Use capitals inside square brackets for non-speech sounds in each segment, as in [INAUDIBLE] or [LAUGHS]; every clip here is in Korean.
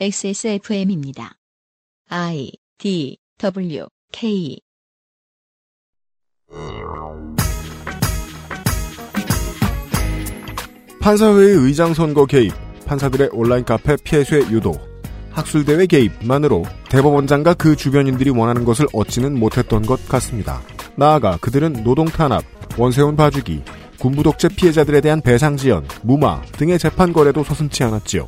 XSFM입니다. I D W K 판사회의 의장 선거 개입, 판사들의 온라인 카페 피해쇠 유도, 학술대회 개입만으로 대법원장과 그 주변인들이 원하는 것을 얻지는 못했던 것 같습니다. 나아가 그들은 노동 탄압, 원세훈 봐주기, 군부 독재 피해자들에 대한 배상 지연, 무마 등의 재판 거래도 서슴치 않았지요.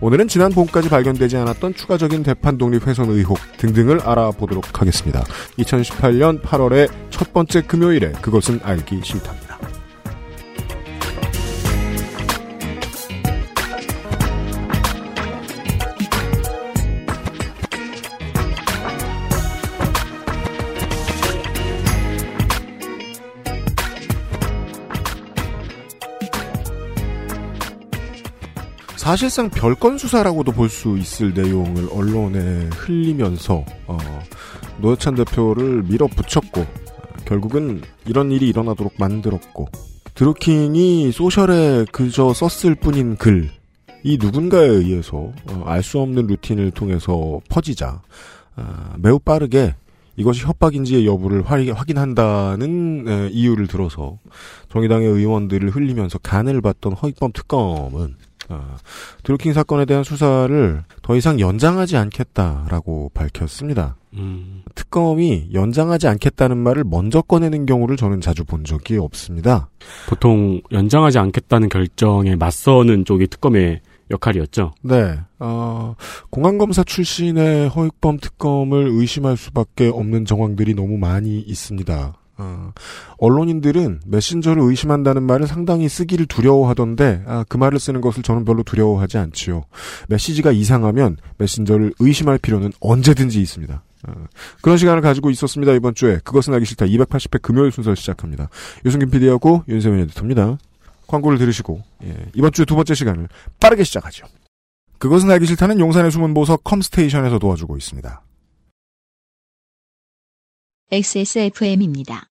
오늘은 지난 봄까지 발견되지 않았던 추가적인 대판 독립 훼손 의혹 등등을 알아보도록 하겠습니다. 2018년 8월의 첫 번째 금요일에 그것은 알기 싫답니다. 사실상 별건 수사라고도 볼 수 있을 내용을 언론에 흘리면서 어, 노회찬 대표를 밀어붙였고 어, 결국은 이런 일이 일어나도록 만들었고 드루킹이 소셜에 그저 썼을 뿐인 글 이 누군가에 의해서 어, 알수 없는 루틴을 통해서 퍼지자 아, 매우 빠르게 이것이 협박인지의 여부를 화- 확인한다는 에, 이유를 들어서 정의당의 의원들을 흘리면서 간을 봤던 허익범 특검은 아, 드루킹 사건에 대한 수사를 더 이상 연장하지 않겠다라고 밝혔습니다. 음, 특검이 연장하지 않겠다는 말을 먼저 꺼내는 경우를 저는 자주 본 적이 없습니다. 보통 연장하지 않겠다는 결정에 맞서는 쪽이 특검의 역할이었죠. 네, 어, 공안검사 출신의 허익범 특검을 의심할 수밖에 없는 정황들이 너무 많이 있습니다. 어, 언론인들은 메신저를 의심한다는 말을 상당히 쓰기를 두려워하던데 아, 그 말을 쓰는 것을 저는 별로 두려워하지 않지요. 메시지가 이상하면 메신저를 의심할 필요는 언제든지 있습니다. 어, 그런 시간을 가지고 있었습니다. 이번 주에 그것은 알기 싫다 280회 금요일 순서 시작합니다. 유승균 PD하고 윤세민 에디터입니다. 광고를 들으시고 예, 이번 주 두 번째 시간을 빠르게 시작하죠. 그것은 알기 싫다는 용산의 숨은 보석 컴스테이션에서 도와주고 있습니다. XSFM입니다.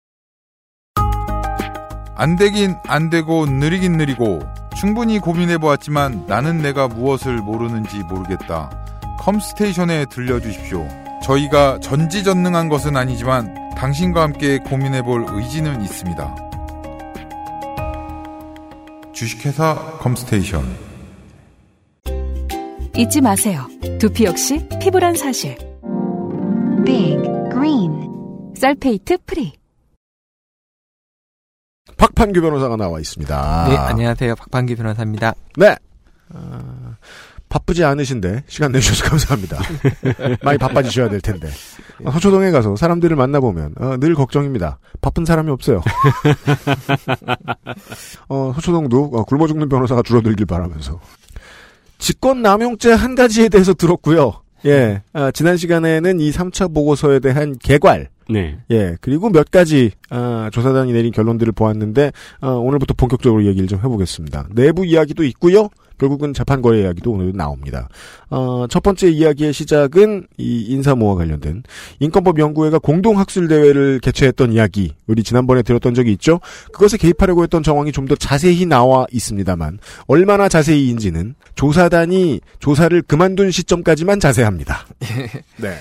안 되긴 안 되고 느리긴 느리고 충분히 고민해 보았지만 나는 내가 무엇을 모르는지 모르겠다. 컴스테이션에 들려주십시오. 저희가 전지전능한 것은 아니지만 당신과 함께 고민해 볼 의지는 있습니다. 주식회사 컴스테이션 잊지 마세요. 두피 역시 피부란 사실. Big Green sulfate free. 박판규 변호사가 나와 있습니다. 네, 안녕하세요. 박판규 변호사입니다. 네. 아, 바쁘지 않으신데 시간 내주셔서 감사합니다. [LAUGHS] 많이 바빠지셔야 될 텐데. 어, 서초동에 가서 사람들을 만나보면 어, 늘 걱정입니다. 바쁜 사람이 없어요. 어, 서초동도 어, 굶어 죽는 변호사가 줄어들길 바라면서. 직권 남용죄 한 가지에 대해서 들었고요. 예, 아, 지난 시간에는 이 3차 보고서에 대한 개괄, 네. 예, 그리고 몇 가지, 아, 조사단이 내린 결론들을 보았는데, 아, 오늘부터 본격적으로 얘기를 좀 해보겠습니다. 내부 이야기도 있고요 결국은 재판 거래 이야기도 오늘 나옵니다. 어, 첫 번째 이야기의 시작은 이 인사모와 관련된 인권법 연구회가 공동 학술 대회를 개최했던 이야기 우리 지난번에 들었던 적이 있죠. 그것에 개입하려고 했던 정황이 좀 더 자세히 나와 있습니다만 얼마나 자세히인지는 조사단이 조사를 그만둔 시점까지만 자세합니다. [LAUGHS] 네.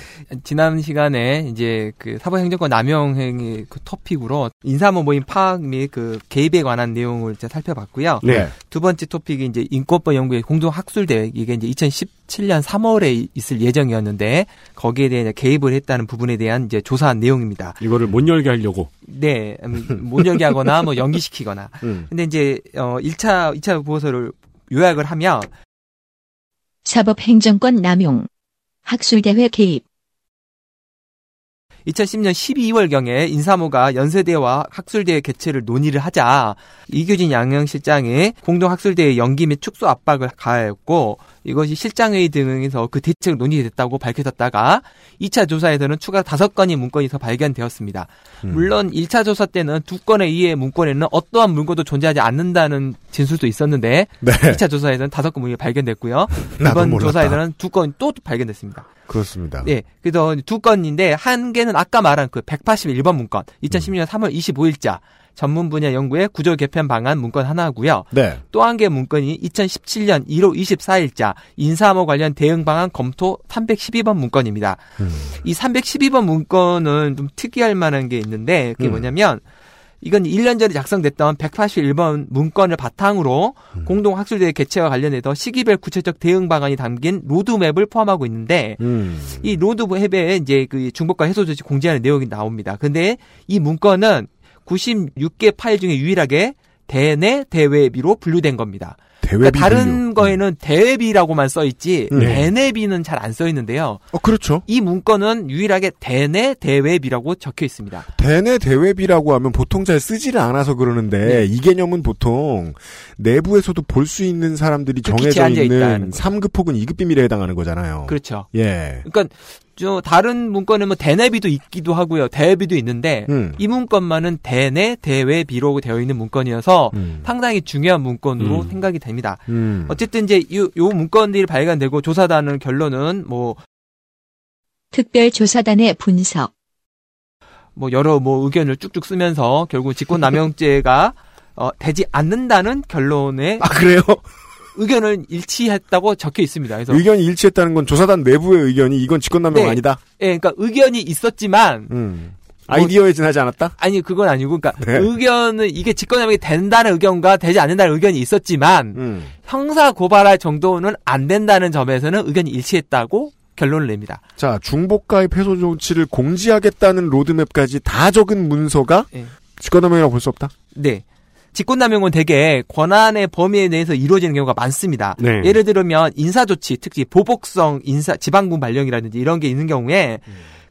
지난 시간에 이제 그 사법행정권 남용행위 그 토픽으로 인사모 모임 파악 및 그 개입에 관한 내용을 이제 살펴봤고요. 네. 두 번째 토픽이 이제 인권법 연구회 공동 학술 대회 이게 이제 2017년 3월에 있을 예정이었는데 거기에 대해 개입을 했다는 부분에 대한 이제 조사한 내용입니다. 이거를 못 열게 하려고. 네, 음, 못 열게 하거나 뭐 연기시키거나. [LAUGHS] 음. 근데 이제 어 1차 2차 보고서를 요약을 하면 사법행정권 남용, 학술대회 개입, 2010년 12월경에 인사모가 연세대와 학술대회 개최를 논의를 하자 이규진 양형실장이 공동학술대회 연기 및 축소 압박을 가하였고 이것이 실장회의 등에서 그 대책 논의됐다고 밝혀졌다가 2차 조사에서는 추가 5건의 문건이 더 발견되었습니다. 음. 물론 1차 조사 때는 두 건의 이해 문건에는 어떠한 물건도 존재하지 않는다는 진술도 있었는데 네. 2차 조사에서는 다섯 건 문건이 발견됐고요. 이번. 조사에서는 두건또 발견됐습니다. 그렇습니다. 네. 그래서 두 건인데 한 개는 아까 말한 그 181번 문건 2016년 3월 25일자 전문 분야 연구의 구조 개편 방안 문건 하나고요. 네. 또 한 개 문건이 2017년 1월 24일자 인사암호 관련 대응 방안 검토 312번 문건입니다. 음. 이 312번 문건은 좀 특이할 만한 게 있는데 그게 음. 뭐냐면 이건 1년 전에 작성됐던 181번 문건을 바탕으로 음. 공동학술대회 개최와 관련해서 시기별 구체적 대응 방안이 담긴 로드맵을 포함하고 있는데 음. 이 로드맵에 이제 그 중복과 해소 조치 공지하는 내용이 나옵니다. 근데 이 문건은 96개 파일 중에 유일하게 대내 대외비로 분류된 겁니다. 대외비 그러니까 다른 분류. 거에는 대외비라고만 써 있지 음. 대내비는 잘 안 써 있는데요. 어 그렇죠. 이 문건은 유일하게 대내 대외비라고 적혀 있습니다. 대내 대외비라고 하면 보통 잘 쓰지를 않아서 그러는데 네. 이 개념은 보통 내부에서도 볼 수 있는 사람들이 특히 정해져 있는 있다는 거죠. 3급 혹은 2급 비밀에 해당하는 거잖아요. 그렇죠. 예. 그러니까 저 다른 문건은 뭐 대내비도 있기도 하고요. 대외비도 있는데 음. 이 문건만은 대내 대외비로 되어 있는 문건이어서 음. 상당히 중요한 문건으로 음. 생각이 됩니다. 음. 어쨌든 이제 요, 요 문건들이 발간되고 조사단은 결론은 뭐, 특별조사단의 분석. 뭐 여러 뭐 의견을 쭉쭉 쓰면서 결국 직권남용죄가 어, 되지 않는다는 결론에 아 그래요? 의견을 일치했다고 적혀 있습니다. 그래서 의견이 일치했다는 건 조사단 내부의 의견이 이건 직권남용 네. 아니다. 예, 그러니까 의견이 있었지만 음. 아이디어에 지나지 않았다. 아니 그건 아니고 그러니까 네. 의견은 이게 직권남용이 된다는 의견과 되지 않는다는 의견이 있었지만 음. 형사 고발할 정도는 안 된다는 점에서는 의견이 일치했다고 결론을 냅니다. 자 중복가입 해소 조치를 공지하겠다는 로드맵까지 다 적은 문서가 예. 직권남용이라고 볼 수 없다. 네. 직권남용은 대개 권한의 범위에 대해서 이루어지는 경우가 많습니다. 네. 예를 들면 인사조치, 특히 보복성 인사 지방군 발령이라든지 이런 게 있는 경우에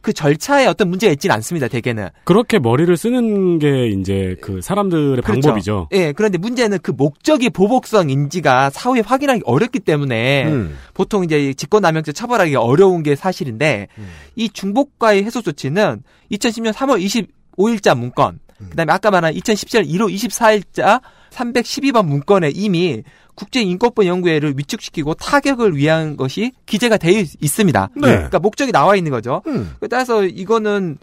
그 절차에 어떤 문제가 있지는 않습니다. 대개는. 그렇게 머리를 쓰는 게 이제 그 사람들의 그렇죠. 방법이죠. 예, 그런데 문제는 그 목적이 보복성인지가 사후에 확인하기 어렵기 때문에 음. 보통 이제 직권남용죄 처벌하기 어려운 게 사실인데 음. 이 중복과의 해소 조치는 2010년 3월 25일자 문건, 그다음에 아까 말한 2017년 1월 24일자 312번 문건에 이미 국제인권법 연구회를 위축시키고 타격을 위한 것이 기재가 되어 있- 있습니다. 네. 그러니까 목적이 나와 있는 거죠. 음. 따라서 이거는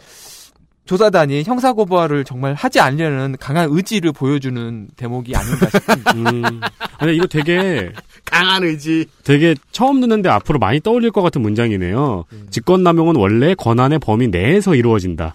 조사단이 형사고발을 정말 하지 않으려는 강한 의지를 보여주는 대목이 아닌가 싶습니다. [LAUGHS] 음. 아니 이거 되게 강한 의지. 되게 처음 듣는데 앞으로 많이 떠올릴 것 같은 문장이네요. 직권남용은 원래 권한의 범위 내에서 이루어진다.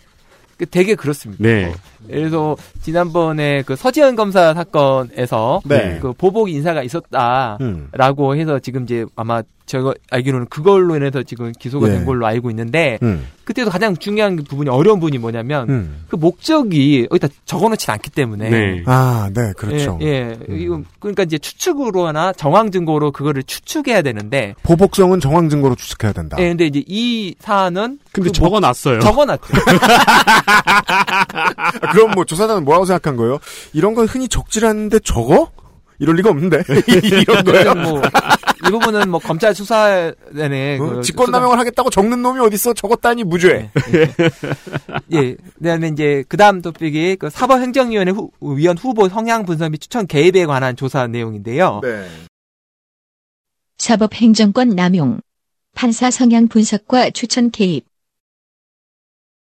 그 되게 그렇습니다. 네. 그래서 지난번에 그 서지현 검사 사건에서 네. 그 보복 인사가 있었다라고 음. 해서 지금 이제 아마 제가 알기로는 그걸로 인해서 지금 기소가 예. 된 걸로 알고 있는데 음. 그때도 가장 중요한 부분이 어려운 부분이 뭐냐면 음. 그 목적이 여기다 적어놓지 않기 때문에 네. 아, 네, 그렇죠. 예, 예. 음. 이거 그러니까 이제 추측으로나 정황 증거로 그거를 추측해야 되는데 보복성은 정황 증거로 추측해야 된다. 예, 근데 이제 이 사안은 근데 그 적어놨어요. 목- 적어놨죠. [LAUGHS] [LAUGHS] 아, 그럼 뭐 조사단은 뭐라고 생각한 거예요? 이런 건 흔히 적질 않는데 적어? 이럴 리가 없는데 [LAUGHS] 이런 거예요. 뭐, 이 부분은 뭐 검찰 수사 내내 어? 그 직권남용을 하겠다고 적는 놈이 어딨어? 적었다니 무죄. 수사- 예. 그다음에 이제 그다음 토픽이 그 사법행정위원회 후, 위원 후보 성향 분석 및 추천 개입에 관한 조사 내용인데요. 네. 사법행정권 남용. 판사 성향 분석과 추천 개입.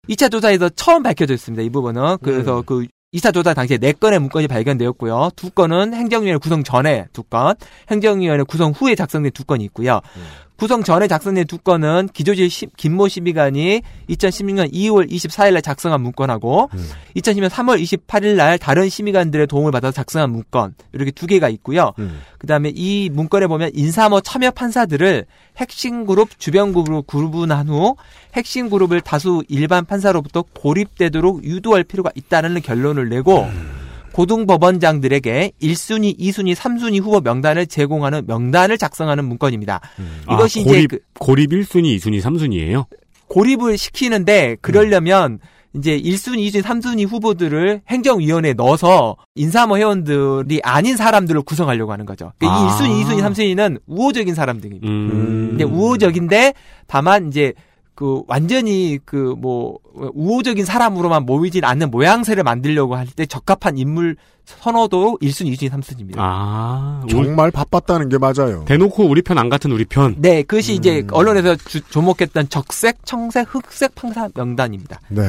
2차 조사에서 처음 밝혀졌습니다. 이 부분은 그래서 음. 그 2차 조사 당시에 4건의 문건이 발견되었고요. 두 건은 행정위원회 구성 전에 두 건, 행정위원회 구성 후에 작성된 두 건이 있고요. 음. 구성 전에 작성된 두 건은 기조지 시- 김모 시비관이 2016년 2월 24일 날 작성한 문건하고 음. 2010년 3월 28일 날 다른 심의관들의 도움을 받아서 작성한 문건 이렇게 두 개가 있고요. 음. 그다음에 이 문건에 보면 인사모 참여 판사들을 핵심 그룹, 주변 그룹으로 구분한 후 핵심 그룹을 다수 일반 판사로부터 고립되도록 유도할 필요가 있다는 결론을 내고 고등법원장들에게 1순위, 2순위, 3순위 후보 명단을 제공하는 명단을 작성하는 문건입니다. 이것이 아, 이제 고립, 그 고립 1순위, 2순위, 3순위예요. 고립을 시키는데 그러려면 이제 1순위, 2순위, 3순위 후보들을 행정위원회에 넣어서 인사모 회원들이 아닌 사람들을 구성하려고 하는 거죠. 그러니까 이 아. 1순위, 2순위, 3순위는 우호적인 사람들입니다. 음. 이제 우호적인데 다만 이제 그 완전히 그 뭐 우호적인 사람으로만 모이진 않는 모양새를 만들려고 할 때 적합한 인물 선호도 1순위, 2순위, 3순위입니다. 아, 우리- 정말 바빴다는 게 맞아요. 대놓고 우리 편 안 같은 우리 편. 네, 그것이 이제 음. 언론에서 주- 조목했던 적색, 청색, 흑색 판사 명단입니다. 네.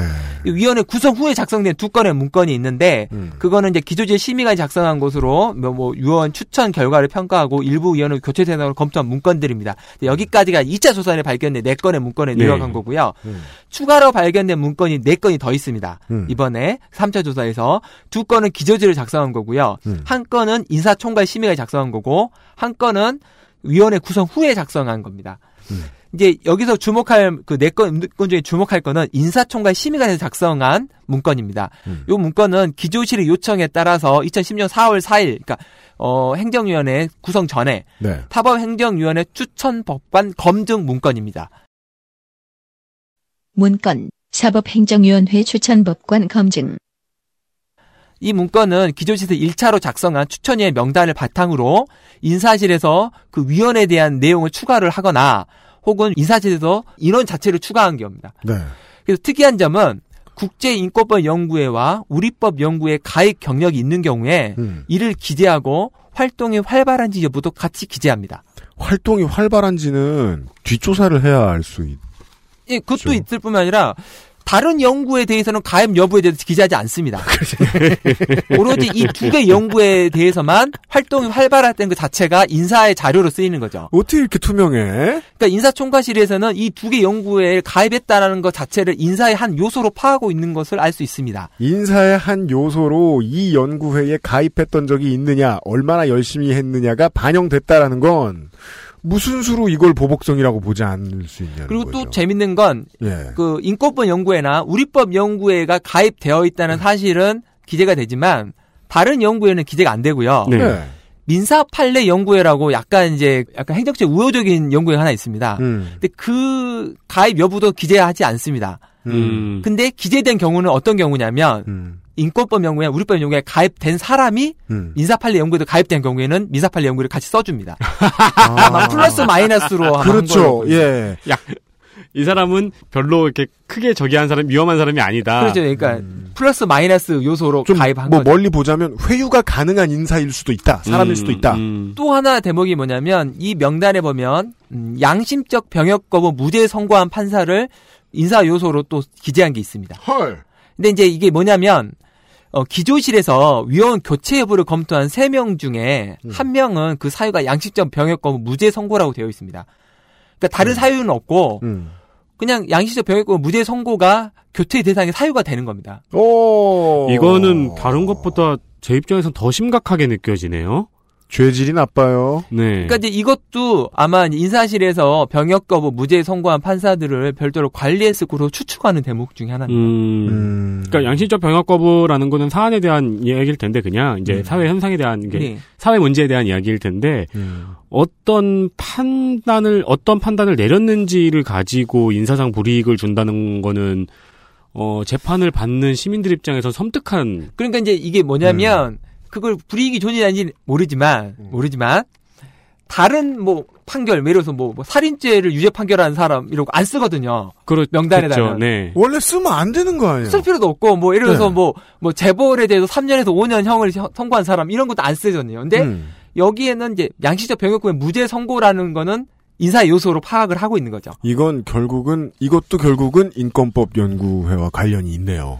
이 위원회 구성 후에 작성된 두 건의 문건이 있는데 음. 그거는 이제 기조지의 심의가 작성한 것으로 뭐, 뭐 유원 추천 결과를 평가하고 일부 위원회 교체 대상으로 검토한 문건들입니다. 여기까지가 2차 조사에 발견된 네 건의 문건에 네. 요약한 거고요. 음. 추가로 발견된 문건이 네 건이 더 있습니다. 음. 이번에 3차 조사에서 두 건은 기조지를 작 성한 거고요. 음. 한 건은 인사총괄 심의가 작성한 거고 한 건은 위원회 구성 후에 작성한 겁니다. 음. 이제 여기서 주목할 그 네 건 문건 중에 주목할 거는 인사총괄 심의관에서 작성한 문건입니다. 음. 요 문건은 기조실의 요청에 따라서 2010년 4월 4일, 그러니까 어, 행정위원회 구성 전에 네. 타법 행정위원회 추천 법관 검증 문건입니다. 문건, 사법행정위원회 추천 법관 검증. 이 문건은 기조실에서 1차로 작성한 추천위의 명단을 바탕으로 인사실에서 그 위원에 대한 내용을 추가를 하거나 혹은 인사실에서 인원 자체를 추가한 경우입니다. 네. 그래서 특이한 점은 국제인권법 연구회와 우리법 연구회 가입 경력이 있는 경우에 음. 이를 기재하고 활동이 활발한지 여부도 같이 기재합니다. 활동이 활발한지는 뒷조사를 해야 알 수 있. 예, 그것도 그렇죠. 있을 뿐만 아니라 다른 연구에 대해서는 가입 여부에 대해서 기재하지 않습니다. 오로지 이 두 개 연구에 대해서만 활동이 활발했던 그 자체가 인사의 자료로 쓰이는 거죠. 어떻게 이렇게 투명해? 그러니까 인사총괄실에서는 이 두 개 연구에 가입했다라는 것 자체를 인사의 한 요소로 파하고 있는 것을 알 수 있습니다. 인사의 한 요소로 이 연구회에 가입했던 적이 있느냐, 얼마나 열심히 했느냐가 반영됐다라는 건 무슨 수로 이걸 보복성이라고 보지 않을 수 있냐는 그리고 거죠. 또 재밌는 건 예. 그 인권법 연구회나 우리법 연구회가 가입되어 있다는 사실은 기재가 되지만 다른 연구회는 기재가 안 되고요. 네. 네. 민사 판례 연구회라고 약간 이제 약간 행정적 우호적인 연구회가 하나 있습니다. 음. 근데 그 가입 여부도 기재하지 않습니다. 음. 근데 기재된 경우는 어떤 경우냐면 음. 인권법 연구회, 우리법 연구회에 가입된 사람이 음. 민사판례 연구에도 가입된 경우에는 민사판례 연구를 같이 써줍니다. [LAUGHS] 아. 플러스 마이너스로 한 그렇죠. 거예요. 예. 이 사람은 별로 이렇게 크게 저기 한 사람, 위험한 사람이 아니다. 그렇죠. 그러니까 음. 플러스 마이너스 요소로 좀 가입한 뭐 거죠. 멀리 보자면 회유가 가능한 인사일 수도 있다. 사람일 음, 수도 있다. 음. 또 하나 대목이 뭐냐면 이 명단에 보면 음, 양심적 병역 거부 무죄 선고한 판사를 인사 요소로 또 기재한 게 있습니다. 헐. 근데 이제 이게 뭐냐면 어, 기조실에서 위원 교체 여부를 검토한 세 명 중에 음. 한 명은 그 사유가 양심적 병역 거부 무죄 선고라고 되어 있습니다. 그러니까 다른 사유는 없고 음. 그냥 양심적 병역 거부 무죄 선고가 교체 대상의 사유가 되는 겁니다. 오. 이거는 다른 것보다 제 입장에선 더 심각하게 느껴지네요. 죄질이 나빠요. 네. 그러니까 이제 이것도 아마 인사실에서 병역 거부 무죄 선고한 판사들을 별도로 관리했을 거로 추측하는 대목 중에 하나입니다. 음. 음. 그러니까 양심적 병역 거부라는 거는 사안에 대한 이야기일 텐데 그냥 이제 음. 사회 현상에 대한 게 네. 사회 문제에 대한 이야기일 텐데 음. 어떤 판단을 어떤 판단을 내렸는지를 가지고 인사상 불이익을 준다는 거는 어 재판을 받는 시민들 입장에서 섬뜩한 그러니까 이제 이게 뭐냐면 그걸 불이익이 존재하는지 모르지만 모르지만 다른 뭐 판결, 예를 들어서 뭐, 뭐 살인죄를 유죄 판결하는 사람 이러고 안 쓰거든요. 그렇 명단에다가. 네. 원래 쓰면 안 되는 거 아니에요? 쓸 필요도 없고 뭐 예를 들어서 네. 뭐 뭐 재벌에 대해서 3년에서 5년 형을 형- 선고한 사람 이런 것도 안 쓰거든요. 근데 음. 여기에는 이제 양식적 병역구의 무죄 선고라는 거는 인사 요소로 파악을 하고 있는 거죠. 이건 결국은 이것도 결국은 인권법 연구회와 관련이 있네요.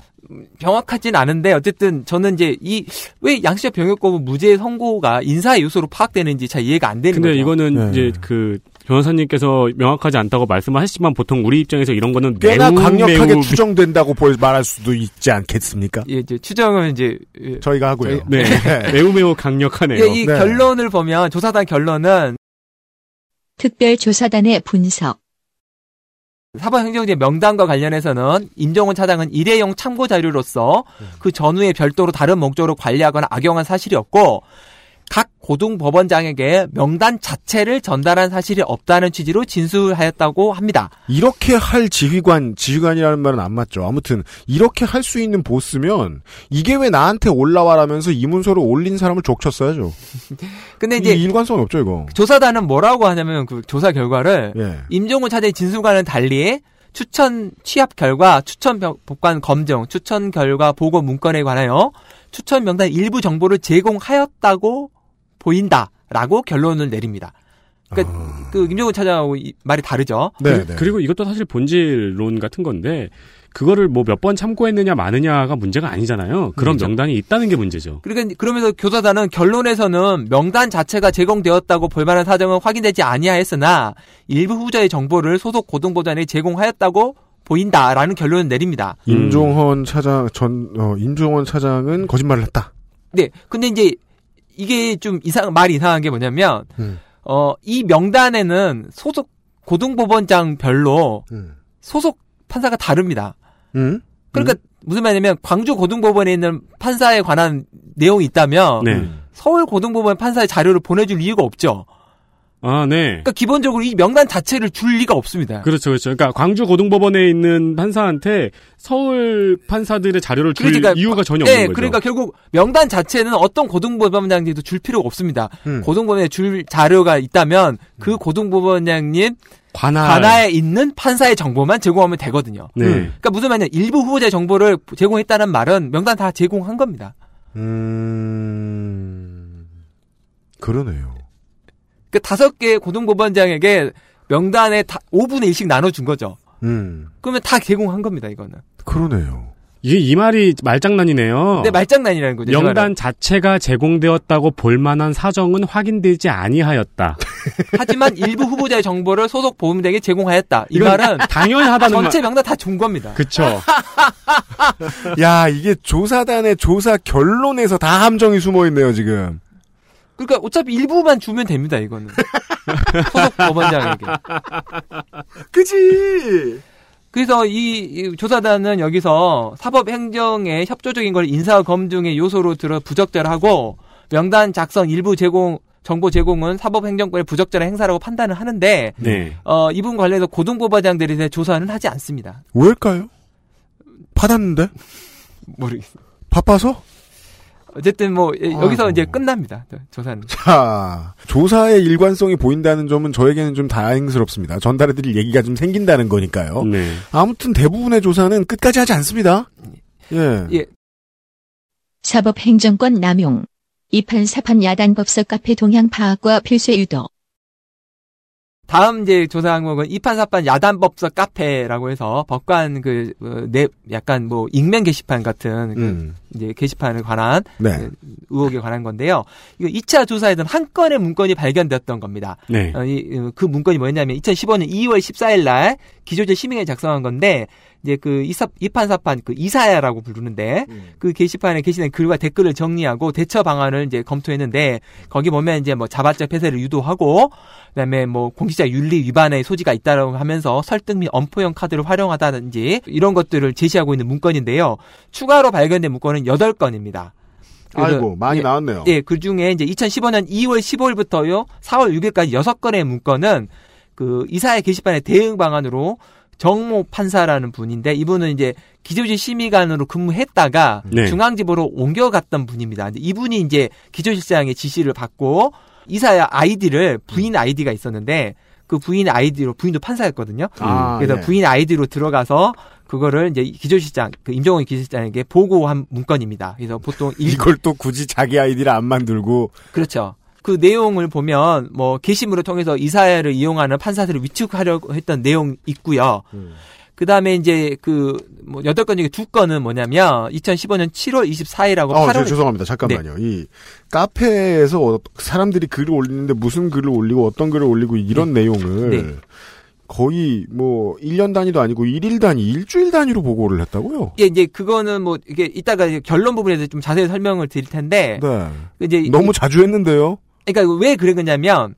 정확하진 않은데 어쨌든 저는 이제 이 왜 양식적 병역거부 무죄 선고가 인사 요소로 파악되는지 잘 이해가 안 되는 근데 거죠. 이거는 네. 이제 그 변호사님께서 명확하지 않다고 말씀하시지만 보통 우리 입장에서 이런 거는 꽤나 매우 강력하게 매우 추정된다고 볼 말할 수도 있지 않겠습니까? 예, 이제 추정은 이제 예, 저희가 하고요. [LAUGHS] 네. 매우 매우 강력하네요. 예, 이 네. 결론을 보면 조사단 결론은 특별조사단의 분석. 사법행정제 명단과 관련해서는 임정훈 차장은 일회용 참고 자료로서 그 전후에 별도로 다른 목적으로 관리하거나 악용한 사실이 없고 각 고등법원장에게 명단 자체를 전달한 사실이 없다는 취지로 진술하였다고 합니다. 이렇게 할 지휘관, 지휘관이라는 말은 안 맞죠. 아무튼 이렇게 할 수 있는 보스면 이게 왜 나한테 올라와라면서 이 문서를 올린 사람을 족쳤어야죠. [LAUGHS] 근데 이제 일관성이 없죠, 이거. 조사단은 뭐라고 하냐면 그 조사 결과를 예. 임종훈 차장의 진술과는 달리 추천 취합 결과, 추천 병- 복관 검증, 추천 결과 보고 문건에 관하여 추천 명단 일부 정보를 제공하였다고 보인다라고 결론을 내립니다. 그러니까 아. 그 김정은 차장하고 이- 말이 다르죠. 네, 네. 그리고 이것도 사실 본질론 같은 건데 그거를 뭐 몇 번 참고했느냐 마느냐가 문제가 아니잖아요. 그런 그렇죠. 명단이 있다는 게 문제죠. 그러니까 그러면서 교사단은 결론에서는 명단 자체가 제공되었다고 볼만한 사정은 확인되지 아니하였으나 일부 후자의 정보를 소속 고등보단에 제공하였다고 보인다라는 결론을 내립니다. 임종헌 차장 전 어, 임종헌 차장은 거짓말을 했다. 네, 근데 이제 이게 좀 이상 말이 이상한 게 뭐냐면 음. 어 이 명단에는 소속 고등법원장별로 음. 소속 판사가 다릅니다. 음? 그러니까 무슨 말이냐면 광주 고등법원에 있는 판사에 관한 내용이 있다면 네. 서울 고등법원 판사의 자료를 보내줄 이유가 없죠. 아, 네. 그러니까 기본적으로 이 명단 자체를 줄 리가 없습니다. 그렇죠, 그렇죠. 그러니까 광주 고등법원에 있는 판사한테 서울 판사들의 자료를 줄 그러니까 이유가 전혀 네, 없는 거죠. 그러니까 결국 명단 자체는 어떤 고등법원장님도 줄 필요가 없습니다. 음. 고등법원에 줄 자료가 있다면 그 고등법원장님 관할. 관하에 있는 판사의 정보만 제공하면 되거든요. 네. 음. 그러니까 무슨 말이냐 일부 후보자의 정보를 제공했다는 말은 명단 다 제공한 겁니다. 음. 그러네요. 그 다섯 개 고등법원장에게 명단에 다 5분의 1씩 나눠준 거죠. 음. 그러면 다 제공한 겁니다, 이거는. 그러네요. 이게 이 말이 말장난이네요. 근데 말장난이라는 거죠. 명단 자체가 제공되었다고 볼 만한 사정은 확인되지 아니하였다. [LAUGHS] 하지만 일부 후보자의 정보를 소속 보험대에게 제공하였다. 이 말은 당연하다는 말. 전체 명단 다 준 겁니다. 그쵸. [LAUGHS] 야, 이게 조사단의 조사 결론에서 다 함정이 숨어 있네요, 지금. 그러니까 어차피 일부만 주면 됩니다, 이거는. [LAUGHS] 소속 법원장에게. 그지? 그래서 이, 이 조사단은 여기서 사법행정의 협조적인 걸 인사 검증의 요소로 들어 부적절하고 명단 작성 일부 제공 정보 제공은 사법행정권의 부적절한 행사라고 판단을 하는데 네. 어, 이분 관련해서 고등법원장들에 대해 조사는 하지 않습니다. 왜일까요? 받았는데? 모르겠어요. 바빠서? 어쨌든 뭐 예, 여기서 아이고. 이제 끝납니다. 조사는. 자, 조사의 일관성이 보인다는 점은 저에게는 좀 다행스럽습니다. 전달해 드릴 얘기가 좀 생긴다는 거니까요. 네. 아무튼 대부분의 조사는 끝까지 하지 않습니다. 예. 예. 사법행정권 남용. 이판사판 야단 법석 카페 동향 파악과 필수 유도. 다음 이제 조사 항목은 이판사판 야단법석 카페라고 해서 법관 그, 어, 내, 약간 뭐, 익명 게시판 같은 그 음. 이제 게시판에 관한 네. 의혹에 관한 건데요. 이거 2차 조사에서는 한 건의 문건이 발견되었던 겁니다. 네. 어, 이, 어, 그 문건이 뭐였냐면 2015년 2월 14일 날 기조제 시민회 작성한 건데 이제 그 이사, 이판사판 그 이사야라고 부르는데 그 게시판에 게시된 글과 댓글을 정리하고 대처 방안을 이제 검토했는데 거기 보면 이제 뭐 자발적 폐쇄를 유도하고 그다음에 뭐 공직자 윤리 위반의 소지가 있다라고 하면서 설득 및 엄포형 카드를 활용하다든지 이런 것들을 제시하고 있는 문건인데요. 추가로 발견된 문건은 8건입니다. 아이고, 많이 예, 나왔네요. 예, 그 중에 이제 2015년 2월 15일부터요, 4월 6일까지 6건의 문건은 그 이사야 게시판의 대응 방안으로 정모 판사라는 분인데 이분은 이제 기조실 심의관으로 근무했다가 네. 중앙지법으로 옮겨갔던 분입니다. 이분이 이제 기조실장의 지시를 받고 이사야 아이디를 부인 아이디가 있었는데 그 부인 아이디로 부인도 판사였거든요. 아, 그래서 예. 부인 아이디로 들어가서 그거를 이제 기조실장 그 임종헌 기조실장에게 보고한 문건입니다. 그래서 보통 일, 이걸 또 굳이 자기 아이디를 안 만들고 그렇죠. 그 내용을 보면 뭐 게시물을 통해서 이사회를 이용하는 판사들을 위축하려고 했던 내용 있고요. 그 다음에 이제 그, 뭐, 여덟 건 중에 두 건은 뭐냐면, 2015년 7월 24일하고 어, 8월. 저, 죄송합니다. 잠깐만요. 이 카페에서 어- 사람들이 글을 올리는데 무슨 글을 올리고 어떤 글을 올리고 이런 내용을 네. 거의 뭐 1년 단위도 아니고 1일 단위, 일주일 단위로 보고를 했다고요? 예, 이제 그거는 뭐, 이게 이따가 결론 부분에 대해서 좀 자세히 설명을 드릴 텐데, 네. 이제. 너무 이- 자주 했는데요. 그러니까 왜 그랬냐면,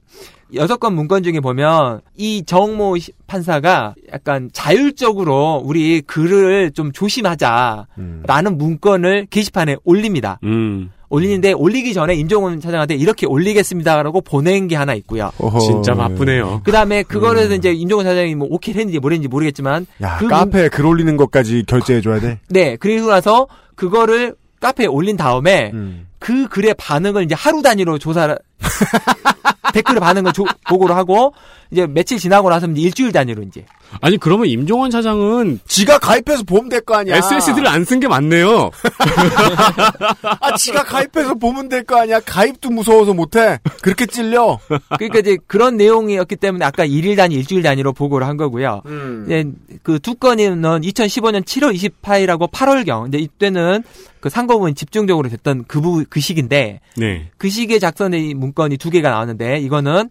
여섯 건 문건 중에 보면, 이 정모 시- 판사가 약간 자율적으로 우리 글을 좀 조심하자, 음. 라는 문건을 게시판에 올립니다. 음. 올리는데 올리기 전에 임종원 차장한테 이렇게 올리겠습니다라고 보낸 게 하나 있고요. 어허. 진짜 바쁘네요. 그 다음에 그거를 음. 이제 임종원 차장이 뭐 오케이 했는지 모르겠는지 모르겠지만 야, 그 카페에 글 올리는 것까지 결제해 줘야 돼? 네 그리고 나서 그거를 카페에 올린 다음에 음. 그 글의 반응을 이제 하루 단위로 조사를 [LAUGHS] 댓글을 반응을 조- 보고를 하고 이제 며칠 지나고 나서 이제 일주일 단위로 이제 아니 그러면 임종원 차장은 지가 가입해서 보면 될 거 아니야. SSD를 안 쓴 게 맞네요. [LAUGHS] 아, 지가 가입해서 보면 될 거 아니야. 가입도 무서워서 못해. 그렇게 찔려. 그러니까 이제 그런 내용이었기 때문에 아까 일일 단위, 일주일 단위로 보고를 한 거고요. 음. 이제 그두 건은 2015년 7월 28일하고 8월경. 이제 이때는 그 상고문이 집중적으로 됐던 그, 부, 그 시기인데 네. 그 시기에 작성된 이 문건이 두 개가 나왔는데 이거는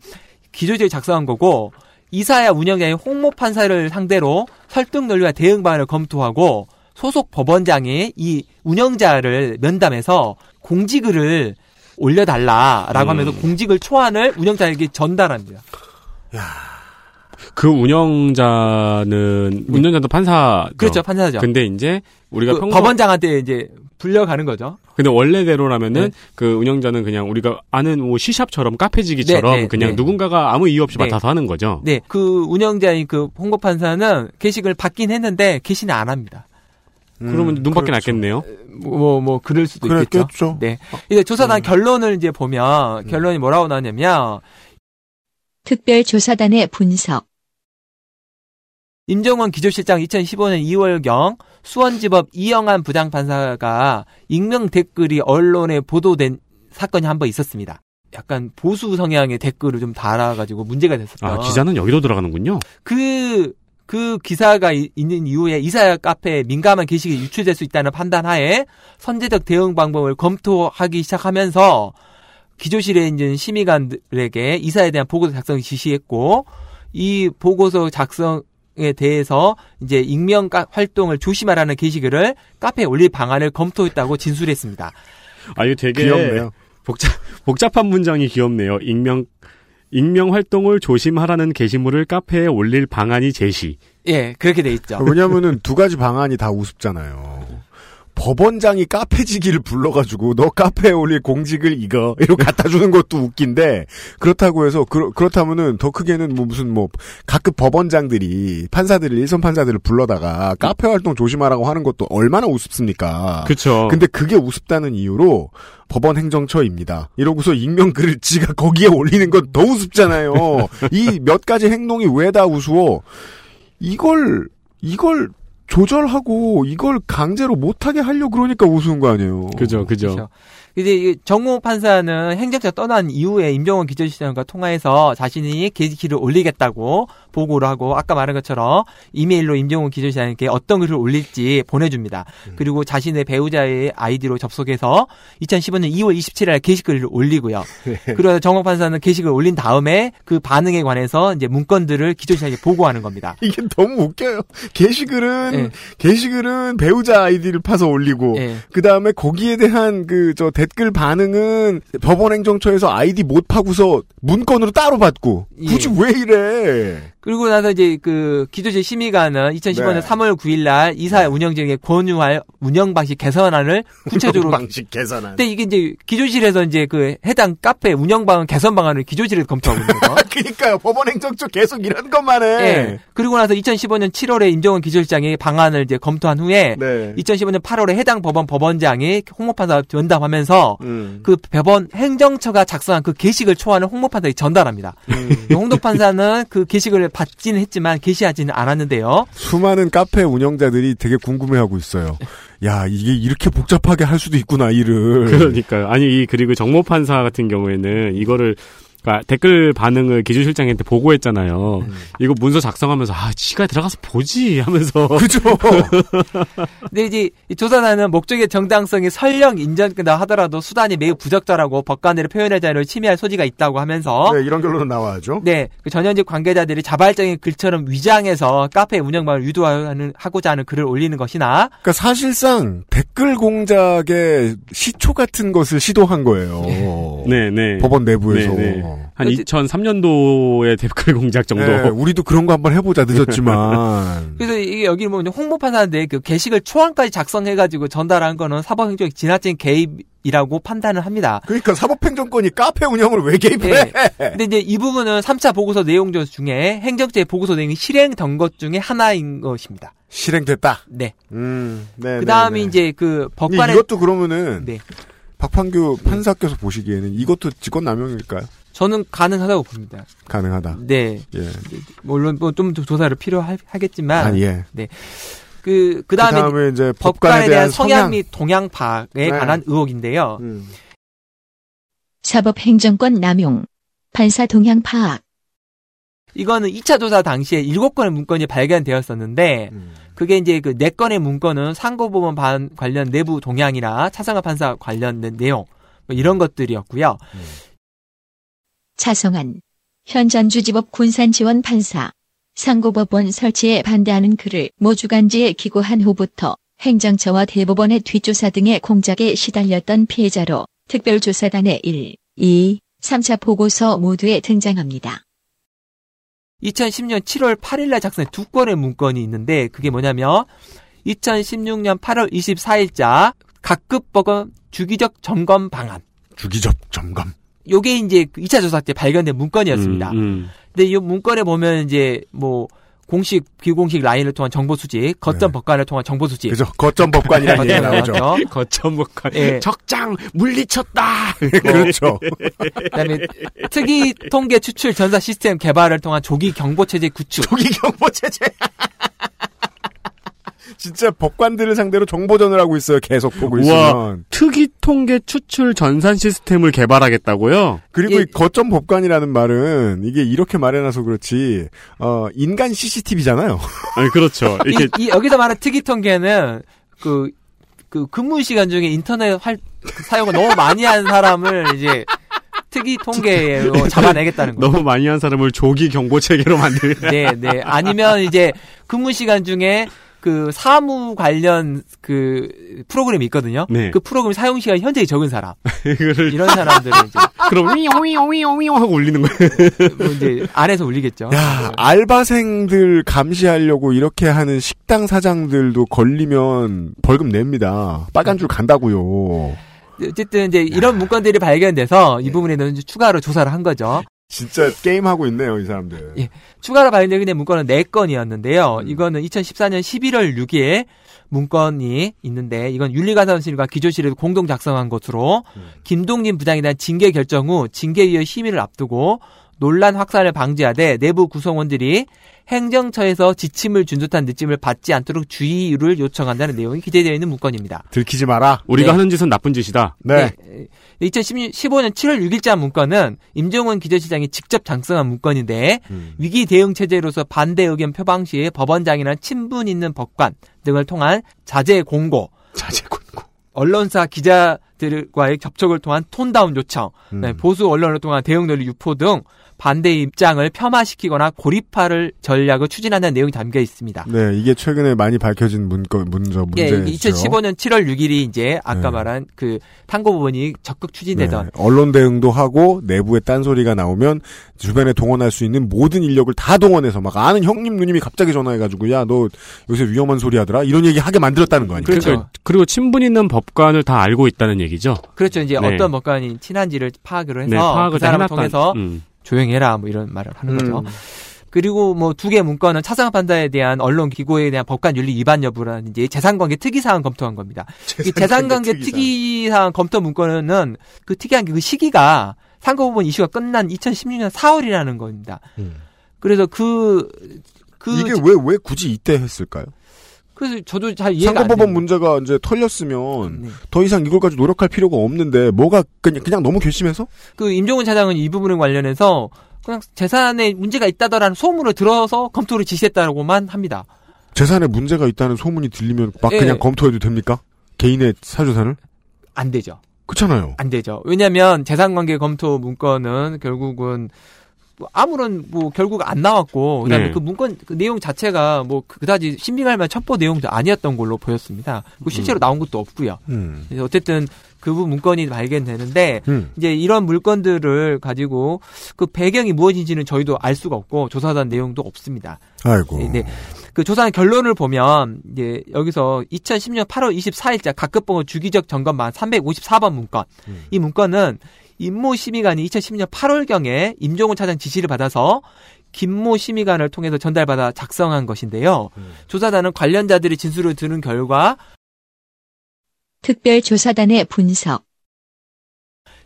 기조지에 작성한 거고 이사야 운영자인 홍모 판사를 상대로 설득 논리와 대응 방안을 검토하고 소속 법원장이 이 운영자를 면담해서 공지글을 올려달라라고 음. 하면서 공지글 초안을 운영자에게 전달합니다. 그 운영자는 운영자도 판사 그렇죠, 판사죠. 근데 이제 우리가 그 평소 법원장한테 이제 불려가는 거죠. 근데 원래대로라면은 네. 그 운영자는 그냥 우리가 아는 뭐 시샵처럼 카페지기처럼 네, 네, 그냥 네. 누군가가 아무 이유 없이 네. 맡아서 하는 거죠. 네, 그 운영자인 그 홍보 판사는 게시글 받긴 했는데 게시는 안 합니다. 그러면 눈밖에 그렇죠. 났겠네요. 뭐, 뭐, 뭐 그럴 수도 있겠죠. 그랬겠죠. 네. 이제 조사단 결론을 이제 보면 결론이 뭐라고 나왔냐면 특별조사단의 분석. 임정원 기조실장 2015년 2월경 수원지법 이영한 부장판사가 익명 댓글이 언론에 보도된 사건이 한 번 있었습니다. 약간 보수 성향의 댓글을 좀 달아가지고 문제가 됐었던. 아 기자는 여기도 들어가는군요. 그, 그 기사가 이- 있는 이후에 이사야 카페에 민감한 게시글이 유출될 수 있다는 판단하에 선제적 대응 방법을 검토하기 시작하면서 기조실에 있는 심의관들에게 이사에 대한 보고서 작성을 지시했고 이 보고서 작성 에 대해서 이제 익명 카- 활동을 조심하라는 게시글을 카페에 올릴 방안을 검토했다고 진술했습니다. 아 이거 되게 귀엽네요. 복잡 복잡한 문장이 귀엽네요. 익명 익명 활동을 조심하라는 게시물을 카페에 올릴 방안이 제시. 예, 그렇게 돼 있죠. 왜냐면은 두 가지 방안이 다 우습잖아요. 법원장이 카페지기를 불러가지고 너 카페에 올릴 공직을 이거 이러고 갖다 주는 것도 웃긴데 그렇다고 해서 그렇, 그렇다면은 더 크게는 뭐 무슨 뭐 각급 법원장들이 판사들을 일선 판사들을 불러다가 카페 활동 조심하라고 하는 것도 얼마나 우습습니까? 그렇죠. 근데 그게 우습다는 이유로 법원 행정처입니다. 이러고서 익명 글을 지가 거기에 올리는 건 더 우습잖아요. [LAUGHS] 이 몇 가지 행동이 왜 다 우스워? 이걸 이걸 조절하고 이걸 강제로 못하게 하려 고 그러니까 우스운 거 아니에요. 그죠 그죠. 그렇죠. 이제 이 정모 판사는 행정처 떠난 이후에 임정원 기조실장과 통화해서 자신이 게시글을 올리겠다고 보고를 하고 아까 말한 것처럼 이메일로 임정원 기조실장에게 어떤 글을 올릴지 보내줍니다. 그리고 자신의 배우자의 아이디로 접속해서 2015년 2월 27일 게시글을 올리고요. [LAUGHS] 그리고 정모 판사는 게시글을 올린 다음에 그 반응에 관해서 이제 문건들을 기조실장에게 보고하는 겁니다. [LAUGHS] 이게 너무 웃겨요. 게시글은 예. 게시글은 배우자 아이디를 파서 올리고 예. 그 다음에 거기에 대한 그 저 댓글 반응은 법원 행정처에서 아이디 못 파고서 문건으로 따로 받고 예. 굳이 왜 이래? 그리고 나서 이제 그 기조실 심의관은 2015년 네. 3월 9일 날 이사 운영진에게 권유할 운영 방식 개선안을 구체적으로 방식 개선안. 근데 이게 이제 기조실에서 이제 그 해당 카페 운영 방안 개선 방안을 기조실에서 검토하고 있는 거죠. [LAUGHS] 그러니까요. 법원 행정처 계속 이런 것만 해. 예. 그리고 나서 2015년 7월에 임정원 기조실장이 방안을 이제 검토한 후에 네. 2015년 8월에 해당 법원 법원장이 홍모판사 면담하면서 음. 그 법원 행정처가 작성한 그 게시글 초안을 홍모판사에 전달합니다. 음. 홍도판사는 그 게시글을 받지는 했지만 게시하지는 않았는데요. 수많은 카페 운영자들이 되게 궁금해하고 있어요. 야 이게 이렇게 복잡하게 할 수도 있구나 일을. 그러니까요. 아니 이 그리고 정모 판사 같은 경우에는 이거를 그러니까 댓글 반응을 기조실장한테 보고했잖아요. 음. 이거 문서 작성하면서 아 지가 들어가서 보지 하면서 [LAUGHS] 그죠. [LAUGHS] 근데 이제 이 조사단은 목적의 정당성이 설령 인정된다 하더라도 수단이 매우 부적절하고 법관들의 표현의 자유를 침해할 소지가 있다고 하면서 네, 이런 결론은 나와야죠. 네, 그 전현직 관계자들이 자발적인 글처럼 위장해서 카페 운영방을 유도하는 하고자 하는 글을 올리는 것이나 그러니까 사실상 댓글 공작의 시초 같은 것을 시도한 거예요. 네 네. 법원 내부에서. 네, 네. 한 어째- 2003년도의 댓글 공작 정도. 네, 우리도 그런 거 한번 해보자 늦었지만. [LAUGHS] 그래서 이게 여기 보면 홍보 판사인데 그 게시글 초안까지 작성해가지고 전달한 거는 사법행정의 지나친 개입이라고 판단을 합니다. 그러니까 사법행정권이 카페 운영을 왜 개입해? 예. 근데 이제 이 부분은 3차 보고서 내용 중에 행정처의 보고서 내용이 실행된 것 중에 하나인 것입니다. 실행됐다. 네. 음, 네. 그 다음에 네, 네. 이제 그 법관의 이것도 그러면은 네. 박판규 판사께서 보시기에는 이것도 직권 남용일까요? 저는 가능하다고 봅니다. 가능하다. 네. 예. 물론 뭐 좀 조사를 필요하겠지만 아, 예. 그 그다음에 그다음에 이제 법관에 대한 성향 성향. 및 동향 파악에 네. 관한 의혹인데요. 음. 사법 행정권 남용, 판사 동향 파악, 이거는 2차 조사 당시에 7건의 문건이 발견되었었는데 음. 그게 이제 그 4건의 문건은 상고법원 반 관련 내부 동향이나 차상화 판사 관련된 내용 뭐 이런 것들이었고요. 차성한, 현 전주지법 군산지원 판사, 상고법원 설치에 반대하는 글을 모주간지에 기고한 후부터 행정처와 대법원의 뒷조사 등의 공작에 시달렸던 피해자로 특별조사단의 1, 2, 3차 보고서 모두에 등장합니다. 2010년 7월 8일날 작성한 두 건의 문건이 있는데 그게 뭐냐면 2016년 8월 24일자 각급 법원 주기적 점검 방안. 주기적 점검. 요게 이제 그 2차 조사 때 발견된 문건이었습니다. 음, 음. 근데 이 문건에 보면 이제 뭐 공식 비공식 라인을 통한 정보 수집, 거점 네. 법관을 통한 정보 수집. 그죠? 거점 법관이라는 [LAUGHS] 얘기 나오죠. 나왔죠. 거점목한 예. 적장 물리쳤다. [LAUGHS] 그렇죠. 그다음에 특이 통계 추출 전사 시스템 개발을 통한 조기 경보 체제 구축. 조기 경보 체제. 진짜 법관들을 상대로 정보전을 하고 있어요. 계속 보고 우와. 있으면. 특이 통계 추출 전산 시스템을 개발하겠다고요? 그리고 예. 이 거점 법관이라는 말은 이게 이렇게 말해놔서 그렇지 어 인간 CCTV잖아요. [LAUGHS] 아니 그렇죠. 이렇게 이, 이 여기서 말하는 특이 통계는 그, 그 근무 시간 중에 인터넷 활, 사용을 너무 많이 한 사람을 이제 특이 통계로 잡아내겠다는 거예요. 너무 많이 한 사람을 조기 경보 체계로 만들. 네, 네. 아니면 이제 근무 시간 중에 그 사무 관련 그 프로그램이 있거든요. 네. 그 프로그램 사용 시간이 현저히 적은 사람. [LAUGHS] 이거를 이런 사람들은 이제, [LAUGHS] 그럼 위용 하고 울리는 거예요. [LAUGHS] 뭐 이제 안에서 울리겠죠. 야 알바생들 감시하려고 이렇게 하는 식당 사장들도 걸리면 벌금 냅니다. 빨간 줄 간다고요. 어쨌든 이제 이런 문건들이 발견돼서 이 부분에는 이제 추가로 조사를 한 거죠. 진짜 게임 하고 있네요 이 사람들. 예. 추가로 발견된 문건은 4건이었는데요. 음. 이거는 2014년 11월 6일 문건이 있는데 이건 윤리가산실과 기조실에서 공동 작성한 것으로 음. 김동진 부장에 대한 징계 결정 후 징계위의 심의를 앞두고 논란 확산을 방지하되 내부 구성원들이 행정처에서 지침을 준 듯한 느낌을 받지 않도록 주의를 요청한다는 내용이 기재되어 있는 문건입니다. 들키지 마라. 우리가 네. 하는 짓은 나쁜 짓이다. 네. 2015년 7월 6일자 문건은 임종원 기재실장이 직접 작성한 문건인데 음. 위기 대응 체제로서 반대 의견 표방 시에 법원장이나 친분 있는 법관 등을 통한 자제 공고, 자제 권고. 언론사 기자 들과의 접촉을 통한 톤다운 요청, 음. 네, 보수 언론을 통한 대응 논리 유포 등 반대 입장을 폄하시키거나 고립화를 전략을 추진한다는 내용이 담겨 있습니다. 네, 이게 최근에 많이 밝혀진 문거 문저 예, 문제죠. 2015년 7월 6일이 이제 아까 네. 말한 그 탐구 부분이 적극 추진되던 네, 언론 대응도 하고 내부에 딴소리가 나오면 주변에 동원할 수 있는 모든 인력을 다 동원해서 막 아는 형님 누님이 갑자기 전화해가지고 야 너 요새 위험한 소리 하더라 이런 얘기 하게 만들었다는 거 아니에요? 그렇죠. 그리고, 그리고 친분 있는 법관을 다 알고 있다는 얘기죠. 그렇죠. 이제 네. 어떤 법관이 친한지를 파악을 해서 네, 파악을 그다 사람을 해놨다. 통해서 음. 조용히 해라 뭐 이런 말을 하는 거죠. 음. 그리고 뭐 두 개 문건은 차상 판사에 대한 언론 기고에 대한 법관 윤리 위반 여부라든지 재산관계 특이 사항 검토한 겁니다. 이 재산관계 특이 사항 검토 문건은 그 특이한 게 그 시기가 상고부분 이슈가 끝난 2016년 4월이라는 겁니다. 음. 그래서 그, 그, 이게 왜 왜 굳이 이때 했을까요? 그래서 저도 잘 이해가 안 상고법원. 문제가 이제 털렸으면 네. 더 이상 이걸 가지고 노력할 필요가 없는데 뭐가 그냥 그냥 너무 괘씸해서? 그 임종훈 차장은 이 부분에 관련해서 그냥 재산에 문제가 있다더라는 소문을 들어서 검토를 지시했다고만 합니다. 재산에 문제가 있다는 소문이 들리면 막 예. 그냥 검토해도 됩니까? 개인의 사주산을? 안 되죠. 그렇잖아요. 안 되죠. 왜냐하면 재산관계 검토 문건은 결국은 뭐 아무런 뭐 결국 안 나왔고 그다음에 네. 그 문건 그 내용 자체가 뭐 그다지 신빙할 만한 첩보 내용도 아니었던 걸로 보였습니다. 그 실제로 나온 것도 없고요. 음. 그래서 어쨌든 그 문건이 발견되는데 음. 이제 이런 물건들을 가지고 그 배경이 무엇인지는 저희도 알 수가 없고 조사단 내용도 없습니다. 아이고. 네. 그 조사한 결론을 보면 이제 여기서 2010년 8월 24일자 각급법원 주기적 점검만 354번 문건. 음. 이 문건은 임모 심의관이 2010년 8월경에 임종훈 차장 지시를 받아서 김모 심의관을 통해서 전달받아 작성한 것인데요. 음. 조사단은 관련자들이 진술을 들은 결과 특별조사단의 분석,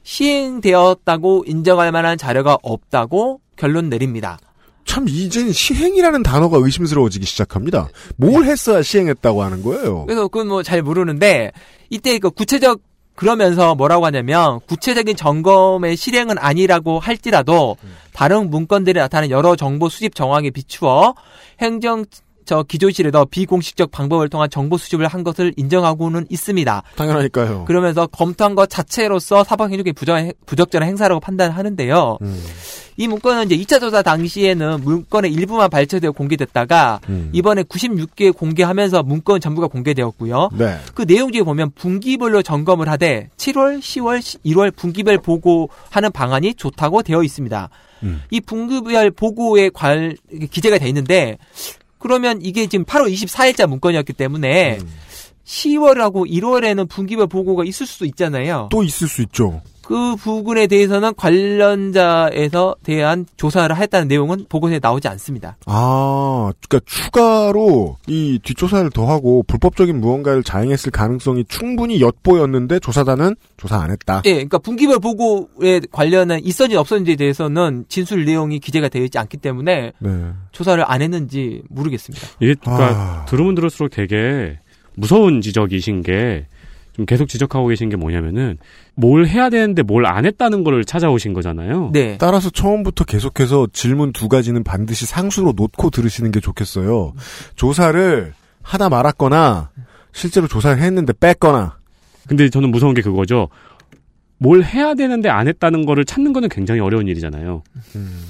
시행되었다고 인정할 만한 자료가 없다고 결론 내립니다. 참 이젠 시행이라는 단어가 의심스러워지기 시작합니다. 뭘 했어야 시행했다고 하는 거예요. 그래서 그건 뭐 잘 모르는데 이때 그 구체적 그러면서 뭐라고 하냐면 구체적인 점검의 실행은 아니라고 할지라도 다른 문건들에 나타나는 여러 정보 수집 정황에 비추어 행정 저 기조실에서 비공식적 방법을 통한 정보 수집을 한 것을 인정하고는 있습니다. 당연하니까요. 그러면서 검토한 것 자체로서 사법행정의 부적, 부적절한 행사라고 판단하는데요. 음, 이 문건은 이제 2차 조사 당시에는 문건의 일부만 발췌되어 공개됐다가 음. 이번에 96개 공개하면서 문건 전부가 공개되었고요. 네. 그 내용 중에 보면 분기별로 점검을 하되 7월, 10월, 1월 분기별 보고하는 방안이 좋다고 되어 있습니다. 음. 이 분기별 보고에 관 기재가 돼 있는데 그러면 이게 지금 8월 24일자 문건이었기 때문에 음. 10월하고 1월에는 분기별 보고가 있을 수도 있잖아요. 또 있을 수 있죠. 그 부분에 대해서는 관련자에서 대한 조사를 했다는 내용은 보고서에 나오지 않습니다. 아, 그러니까 추가로 이 뒷조사를 더하고 불법적인 무언가를 자행했을 가능성이 충분히 엿보였는데 조사단은 조사 안 했다. 예, 그러니까 분기별 보고에 관련한 있었는지 없었는지에 대해서는 진술 내용이 기재가 되어 있지 않기 때문에 네. 조사를 안 했는지 모르겠습니다. 이게 그러니까 아. 들으면 들을수록 되게 무서운 지적이신 게 좀 계속 지적하고 계신 게 뭐냐면은 뭘 해야 되는데 뭘 안 했다는 걸 찾아오신 거잖아요. 네. 따라서 처음부터 계속해서 질문 두 가지는 반드시 상수로 놓고 들으시는 게 좋겠어요. 조사를 하다 말았거나 실제로 조사를 했는데 뺐거나 근데 저는 무서운 게 그거죠. 뭘 해야 되는데 안 했다는 거를 찾는 거는 굉장히 어려운 일이잖아요. 음.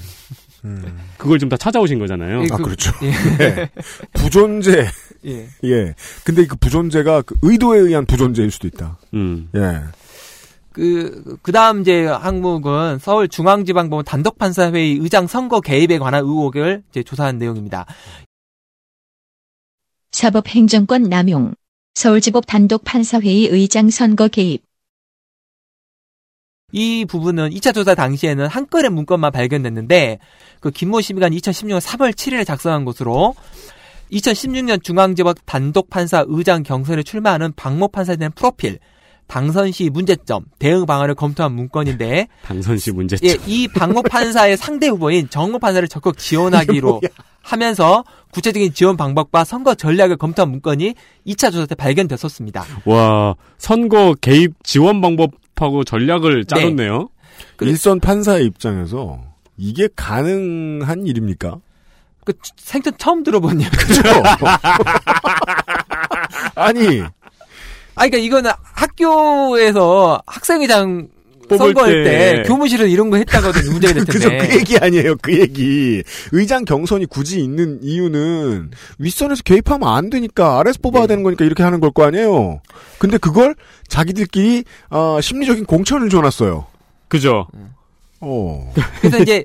그걸 좀 다 찾아오신 거잖아요. 예, 아 그- 그렇죠. 예. 네. 부존재 예. 예. 근데 그 부존재가 그 의도에 의한 부존재일 수도 있다. 음. 예. 그, 그 다음 이제 항목은 서울중앙지방법원 단독판사회의 의장 선거 개입에 관한 의혹을 이제 조사한 내용입니다. 사법행정권 남용. 서울지법 단독 판사회의 의장 선거 개입. 이 부분은 2차 조사 당시에는 한 건의 문건만 발견됐는데 그 김모 심의관 2016년 3월 7일에 작성한 것으로 2016년 중앙지법 단독 판사 의장 경선에 출마하는 박모 판사에 대한 프로필, 당선 시 문제점, 대응 방안을 검토한 문건인데 [LAUGHS] 당선 시 문제점. 예, 이 박모 판사의 상대 후보인 정모 판사를 적극 지원하기로 하면서 구체적인 지원 방법과 선거 전략을 검토한 문건이 2차 조사 때 발견됐었습니다. 와 선거 개입 지원 방법하고 전략을 짜줬네요. 그래. 일선 판사의 입장에서 이게 가능한 일입니까? 그 생전 처음 들어본 [LAUGHS] 얘기. 그죠? [LAUGHS] 아니, 아, 그러니까 이거는 학교에서 학생회장 선거할 때, 때 교무실에서 이런 거 했다거든 문제가 될 [LAUGHS] 그죠? 그 얘기 아니에요, 그 얘기. 의장 경선이 굳이 있는 이유는 윗선에서 개입하면 안 되니까 아래서 뽑아야 네. 되는 거니까 이렇게 하는 걸 거 아니에요. 근데 그걸 자기들끼리 어, 심리적인 공천을 줘놨어요. 그죠. 어. 그래서 이제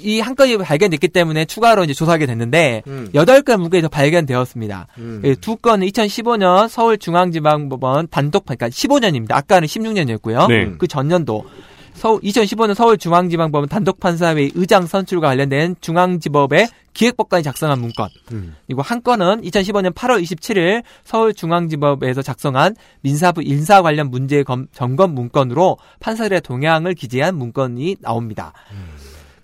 이 한 건이 발견됐기 때문에 추가로 이제 조사하게 됐는데 음. 여덟 건 문건에서 발견되었습니다. 음. 예, 두 건은 2015년 서울중앙지방법원 단독 그러니까 15년입니다. 아까는 16년이었고요. 네. 그 전년도 서울 2015년 서울중앙지방법원 단독판사회 의장 선출과 관련된 중앙지법의 기획법관이 작성한 문건. 음. 그리고 한 건은 2015년 8월 27일 서울중앙지법에서 작성한 민사부 인사 관련 문제 검- 점검 문건으로 판사들의 동향을 기재한 문건이 나옵니다.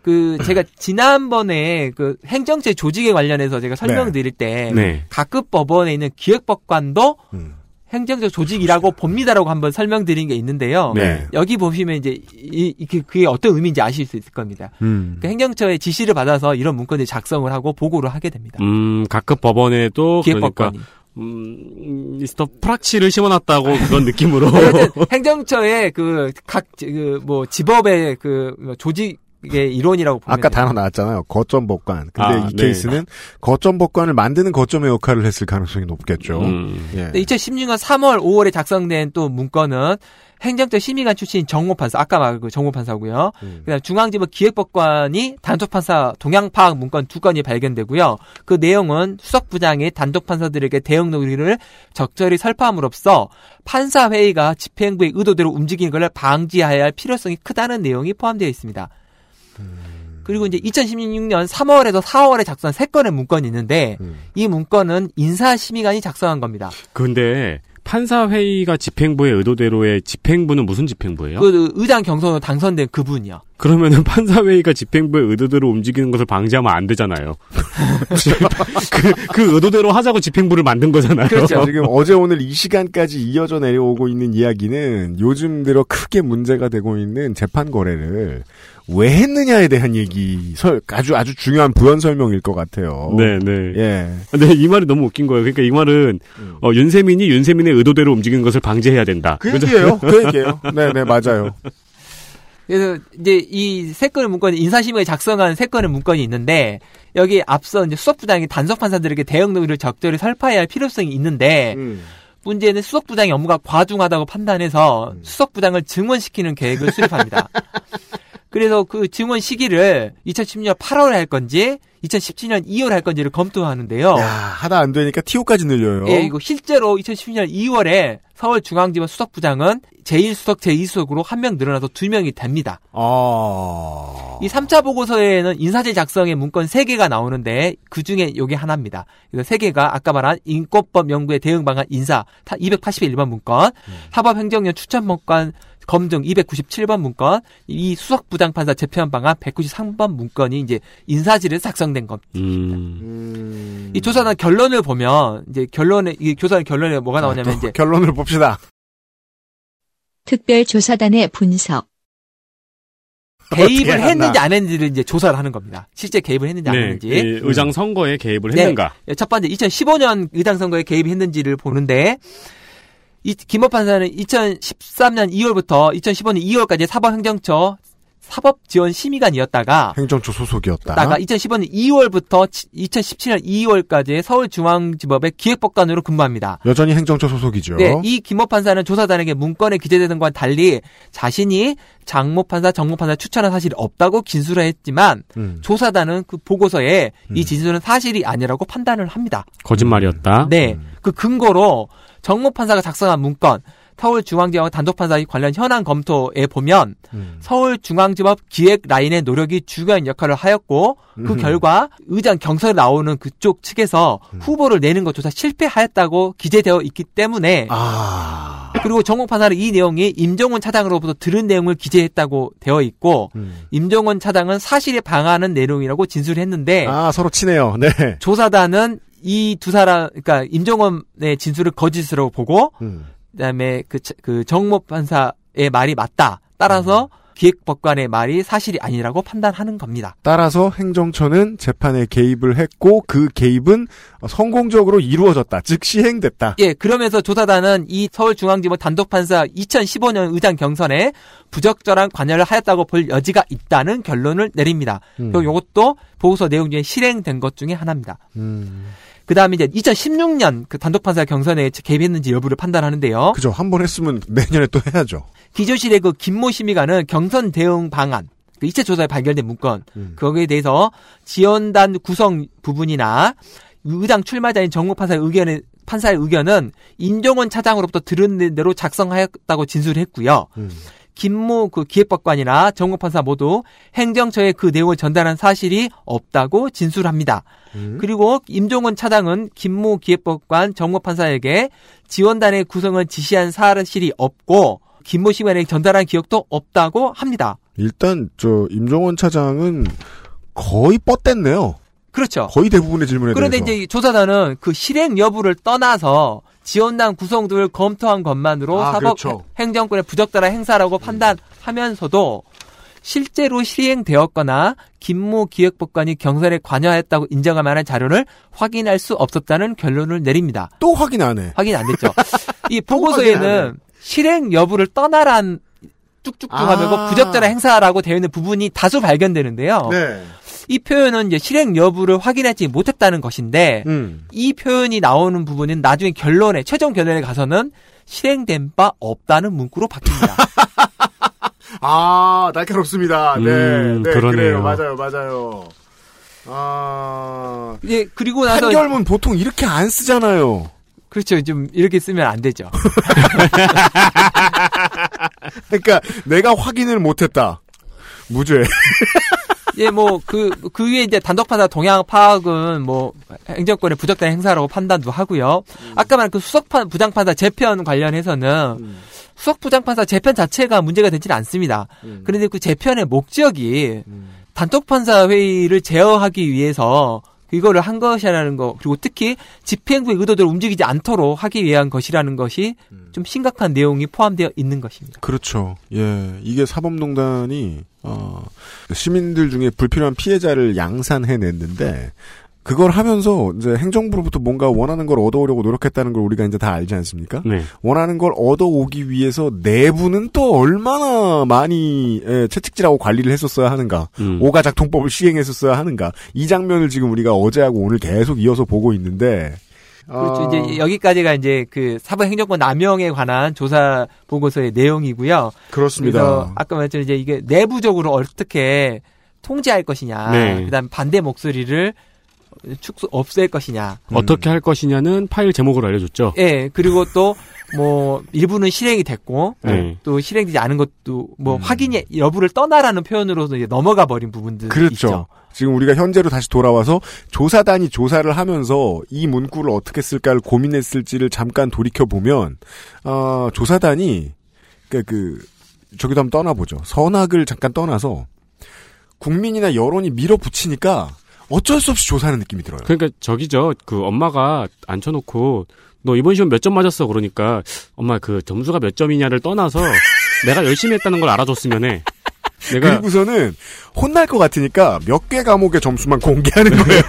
그 제가 지난번에 그 행정체 조직에 관련해서 제가 설명드릴 때 네. 각급 법원에 있는 기획법관도 음. 행정적 조직이라고 봅니다라고 한번 설명드린 게 있는데요. 네. 여기 보시면 이제 이, 이- 그- 그게 어떤 의미인지 아실 수 있을 겁니다. 음. 그 행정처의 지시를 받아서 이런 문건을 작성을 하고 보고를 하게 됩니다. 음 각급 법원에도 그러니까 기획법관이. 음 미스터 프락치를 심어놨다고 그런 느낌으로. [LAUGHS] 행정처의 그 각 그뭐 지법의 그 조직 의 이론이라고 보면 아까 돼요. 단어 나왔잖아요. 거점 법관. 근데 아, 이 네. 케이스는 거점 법관을 만드는 거점의 역할을 했을 가능성이 높겠죠. 음. 예. 근데 2016년 3월, 5월에 작성된 또 문건은 행정처 심의관 출신 정모판사, 아까 말한 그 정모판사고요. 음. 그다음 중앙지법 기획법관이 단독판사 동향 파악 문건 두 건이 발견되고요. 그 내용은 수석부장이 단독판사들에게 대응 논의를 적절히 설파함으로써 판사 회의가 집행부의 의도대로 움직이는 것을 방지해야 할 필요성이 크다는 내용이 포함되어 있습니다. 그리고 이제 2016년 3월에서 4월에 작성한 세 건의 문건이 있는데 음. 이 문건은 인사심의관이 작성한 겁니다. 근데 판사 회의가 집행부의 의도대로의 집행부는 무슨 집행부예요? 그 의장 경선으로 당선된 그분이요. 그러면은 판사 회의가 집행부의 의도대로 움직이는 것을 방지하면 안 되잖아요. [LAUGHS] 그, 그 의도대로 하자고 집행부를 만든 거잖아요. 그렇죠. [LAUGHS] 지금 어제 오늘 이 시간까지 이어져 내려오고 있는 이야기는 요즘 들어 크게 문제가 되고 있는 재판 거래를 왜 했느냐에 대한 얘기, 설, 아주 아주 중요한 부연 설명일 것 같아요. 네, 네. 예. 근데 이 말이 너무 웃긴 거예요. 그러니까 이 말은 어, 윤세민이 윤세민의 의도대로 움직이는 것을 방지해야 된다. 그? 얘기예요. 그 [LAUGHS] 얘기예요. 네, 네, 맞아요. 그래서 이제 이 세 건의 문건이 인사심의에 작성한 세 건의 문건이 있는데 여기 앞서 이제 수석부장이 단속 판사들에게 대응 노기를 적절히 설파해야 할 필요성이 있는데 음. 문제는 수석부장의 업무가 과중하다고 판단해서 수석부장을 증원시키는 계획을 수립합니다. [LAUGHS] 그래서 그 증원 시기를 2010년 8월에 할 건지 2017년 2월 할 건지를 검토하는데요. 야, 하다 안 되니까 TO까지 늘려요. 예, 이거 실제로 2012년 2월에 서울중앙지법 수석부장은 제1수석, 제2수석으로 한 명 늘어나서 두 명이 됩니다. 아. 이 3차 보고서에는 인사제 작성의 문건 3개가 나오는데 그 중에 요게 하나입니다. 그래서 3개가 아까 말한 인권법 연구의 대응 방안 인사 281번 문건, 사법행정연 추천 문건 검증 297번 문건, 이 수석 부장판사 재편 방안 193번 문건이 이제 인사지를 작성된 겁니다. 음. 음. 이 조사단 결론을 보면 이제 결론에 이 조사단 결론에 뭐가 나오냐면 또 이제 결론을 봅시다. 특별 조사단의 분석. 개입을 했는지. 안 했는지를 이제 조사를 하는 겁니다. 실제 개입을 했는지 안 네, 했는지. 이 의장 선거에 개입을 네. 했는가? 첫 번째 2015년 의장 선거에 개입했는지를 보는데 이 김업 판사는 2013년 2월부터 2015년 2월까지 사법행정처 사법지원심의관이었다가 행정처 소속이었다. 다가 2015년 2월부터 2017년 2월까지 서울중앙지법의 기획법관으로 근무합니다. 여전히 행정처 소속이죠. 네, 이 김모 판사는 조사단에게 문건에 기재되는 것과 달리 자신이 장모 판사, 정모 판사 추천한 사실이 없다고 진술을 했지만 음. 조사단은 그 보고서에 이 음. 진술은 사실이 아니라고 판단을 합니다. 거짓말이었다. 네, 음. 그 근거로 정모 판사가 작성한 문건 서울중앙지법 단독판사 관련 현안 검토에 보면 음. 서울중앙지법 기획 라인의 노력이 중요한 역할을 하였고 그 음. 결과 의장 경선에 나오는 그쪽 측에서 음. 후보를 내는 것조차 실패하였다고 기재되어 있기 때문에 아. 그리고 정모 판사는 이 내용이 임종원 차장으로부터 들은 내용을 기재했다고 되어 있고 음. 임종원 차장은 사실에 방하는 내용이라고 진술했는데 아, 서로 친해요. 네. 조사단은 이 두 사람 그러니까 임종원의 진술을 거짓으로 보고 음. 그다음에 그, 차- 그 정모 판사의 말이 맞다. 따라서 기획법관의 말이 사실이 아니라고 판단하는 겁니다. 따라서 행정처는 재판에 개입을 했고 그 개입은 성공적으로 이루어졌다. 즉 시행됐다. 예, 그러면서 조사단은 이 서울중앙지법 단독판사 2015년 의장 경선에 부적절한 관여를 하였다고 볼 여지가 있다는 결론을 내립니다. 음. 그리고 이것도 보고서 내용 중에 실행된 것 중에 하나입니다. 음. 그 다음에 이제 2016년 그 단독판사 경선에 개입했는지 여부를 판단하는데요. 그죠. 한 번 했으면 내년에 또 해야죠. 기조실의 그 김모 심의관은 경선 대응 방안, 그 이체 조사에 발견된 문건, 음. 거기에 대해서 지원단 구성 부분이나 의당 출마자인 정무 판사의 의견에 판사의 의견은 임종원 차장으로부터 들은 대로 작성하였다고 진술했고요. 음. 김모 그 기획법관이나 정무 판사 모두 행정처에 그 내용을 전달한 사실이 없다고 진술합니다. 음. 그리고 임종원 차장은 김모 기획법관 정무 판사에게 지원단의 구성을 지시한 사실이 없고 김모 시간에 전달한 기억도 없다고 합니다. 일단 저 임종원 차장은 거의 뻗댔네요. 그렇죠. 거의 대부분의 질문에 그런데 대해서. 이제 이 조사단은 그 실행 여부를 떠나서 지원단 구성들을 검토한 것만으로 아, 사법 그렇죠. 행정권의 부적절한 행사라고 판단하면서도 실제로 시행되었거나 김모 기획법관이 경선에 관여했다고 인정할 만한 자료를 확인할 수 없었다는 결론을 내립니다. 또 확인 안 해. 확인 안 됐죠. [LAUGHS] 이 보고서에는 실행 여부를 떠나란 쭉쭉 아. 하면 부적절한 행사라고 되어 있는 부분이 다수 발견되는데요. 네. 이 표현은 이제 실행 여부를 확인하지 못했다는 것인데 음. 이 표현이 나오는 부분은 나중에 결론에 최종 결론에 가서는 실행된 바 없다는 문구로 바뀝니다. [LAUGHS] 아, 날카롭습니다. 네. 음, 네, 그러네요. 그래요. 맞아요. 맞아요. 아. 예, 그리고 나서 판결문 보통 이렇게 안 쓰잖아요. 그렇죠. 좀 이렇게 쓰면 안 되죠. [LAUGHS] 그러니까 내가 확인을 못 했다. 무죄. [LAUGHS] 예, 뭐, 그, 그 위에 이제 단독판사 동향 파악은 뭐, 행정권의 부적절한 행사라고 판단도 하고요. 아까 말한 그 수석판, 부장판사 재편 관련해서는 수석 부장판사 재편 자체가 문제가 되지는 않습니다. 그런데 그 재편의 목적이 단독판사 회의를 제어하기 위해서 이거를 한 것이라는 거 그리고 특히 집행부의 의도대로 움직이지 않도록 하기 위한 것이라는 것이 좀 심각한 내용이 포함되어 있는 것입니다. 그렇죠. 예, 이게 사법농단이 어, 시민들 중에 불필요한 피해자를 양산해냈는데 그걸 하면서 이제 행정부로부터 뭔가 원하는 걸 얻어오려고 노력했다는 걸 우리가 이제 다 알지 않습니까? 네. 원하는 걸 얻어오기 위해서 내부는 또 얼마나 많이 예, 채찍질하고 관리를 했었어야 하는가, 음. 오가작통법을 시행했었어야 하는가 이 장면을 지금 우리가 어제하고 오늘 계속 이어서 보고 있는데 그렇죠. 아, 이제 여기까지가 이제 그 사법행정권 남용에 관한 조사 보고서의 내용이고요. 그렇습니다. 그래서 아까 말했지만 이제 이게 내부적으로 어떻게 통제할 것이냐, 네. 그다음 반대 목소리를 축소 없앨 것이냐. 어떻게 할 것이냐는 파일 제목을 알려줬죠. 예, 그리고 또 뭐 일부는 실행이 됐고 네. 또 실행되지 않은 것도 뭐 음. 확인이 여부를 떠나라는 표현으로서 이제 넘어가 버린 부분들이 그렇죠. 있죠. 지금 우리가 현재로 다시 돌아와서 조사단이 조사를 하면서 이 문구를 어떻게 쓸까를 고민했을지를 잠깐 돌이켜 보면 어, 조사단이 그, 그 저기도 한번 떠나보죠. 선악을 잠깐 떠나서 국민이나 여론이 밀어붙이니까 어쩔 수 없이 조사하는 느낌이 들어요. 그러니까 저기죠. 그 엄마가 앉혀놓고 너 이번 시험 몇 점 맞았어 그러니까 엄마 그 점수가 몇 점이냐를 떠나서 내가 열심히 했다는 걸 알아줬으면 해. 내가 그리고서는 혼날 것 같으니까 몇 개 과목의 점수만 공개하는 거예요.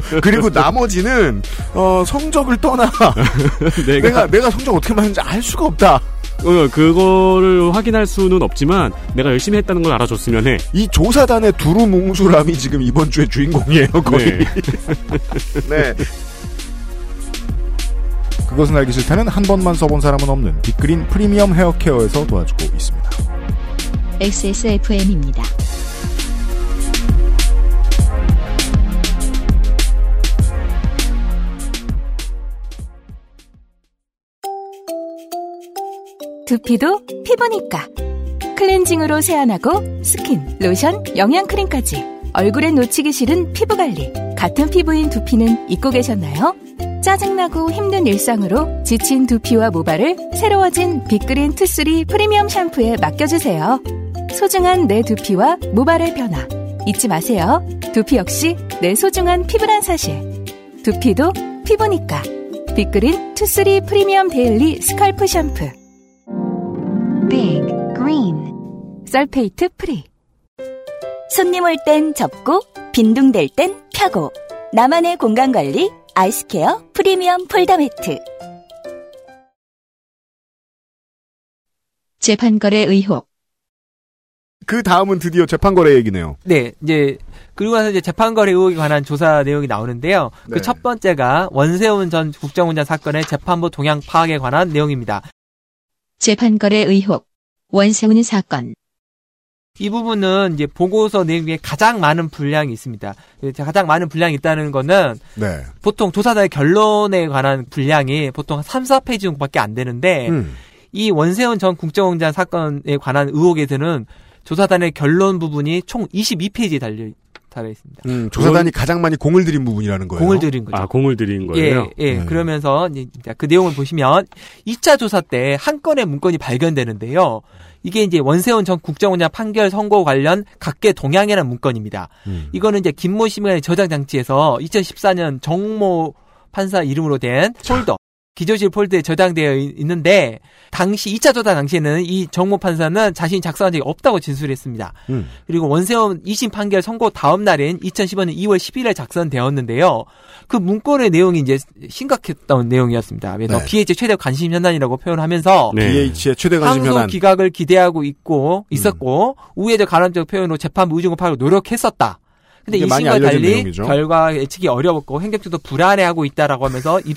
[LAUGHS] 그리고 나머지는 어, 성적을 떠나 [LAUGHS] 내가, 내가 내가 성적 어떻게 맞는지 알 수가 없다. 어, 그거를 확인할 수는 없지만 내가 열심히 했다는 걸 알아줬으면 해. 이 조사단의 두루뭉술함이 지금 이번 주의 주인공이에요, 거의. 네. [LAUGHS] 네. 그것은 알기 싫다는 한 번만 써본 사람은 없는 빅그린 프리미엄 헤어케어에서 도와주고 있습니다. XSFM입니다. 두피도 피부니까. 클렌징으로 세안하고 스킨, 로션, 영양크림까지. 얼굴에 놓치기 싫은 피부관리. 같은 피부인 두피는 잊고 계셨나요? 짜증나고 힘든 일상으로 지친 두피와 모발을 새로워진 빅그린 투쓰리 프리미엄 샴푸에 맡겨주세요. 소중한 내 두피와 모발의 변화. 잊지 마세요. 두피 역시 내 소중한 피부란 사실. 두피도 피부니까. 빅그린 투쓰리 프리미엄 daily scalp 샴푸. Big Green. Sulfate free. 손님 올 땐 접고 빈둥댈 땐 펴고 나만의 공간 관리 아이스케어 프리미엄 폴더 매트 재판거래 의혹. 그 다음은 드디어 재판거래 얘기네요. 네, 이제 그리고 나서 이제 재판거래 의혹에 관한 조사 내용이 나오는데요. 네. 그첫 번째가 원세훈 전 국정원장 사건의 재판부 동향 파악에 관한 내용입니다. 재판거래 의혹. 원세훈 사건. 이 부분은 이제 보고서 내용 중에 가장 많은 분량이 있습니다. 가장 많은 분량이 있다는 거는 네. 보통 조사단의 결론에 관한 분량이 보통 3, 4페이지 정도밖에 안 되는데 음. 이 원세훈 전 국정원장 사건에 관한 의혹에서는 조사단의 결론 부분이 총 22페이지에 달려 달려 있습니다. 음, 조사단이 가장 많이 공을 들인 부분이라는 거예요. 공을 들인 거죠. 아 공을 들인 거예요. 예, 예. 네. 그러면서 이제 그 내용을 보시면 2차 조사 때 한 건의 문건이 발견되는데요. 이게 이제 원세훈 전 국정원장 판결 선고 관련 각계 동향이라는 문건입니다. 음. 이거는 이제 김모 시민의 저장 장치에서 2014년 정모 판사 이름으로 된 폴더 기조실 폴더에 저장되어 있- 있는데 당시 2차 조사 당시에는 이 정모 판사는 자신이 작성한 적이 없다고 진술했습니다. 음. 그리고 원세훈 2심 판결 선고 다음 날인 2015년 2월 11일에 작성되었는데요. 그 문건의 내용이 이제 심각했던 내용이었습니다. 그래서 네. BH 최대 관심 현안이라고 표현하면서 네. BH의 최대 관심 항소 현안. 기각을 기대하고 있고 있었고 우회적 가람적 표현으로 재판부 의중을 파고 노력했었다. 근데 이게 이 많이 심과 알려진 달리 내용이죠. 결과 예측이 어려웠고 행정처도 불안해하고 있다라고 하면서 이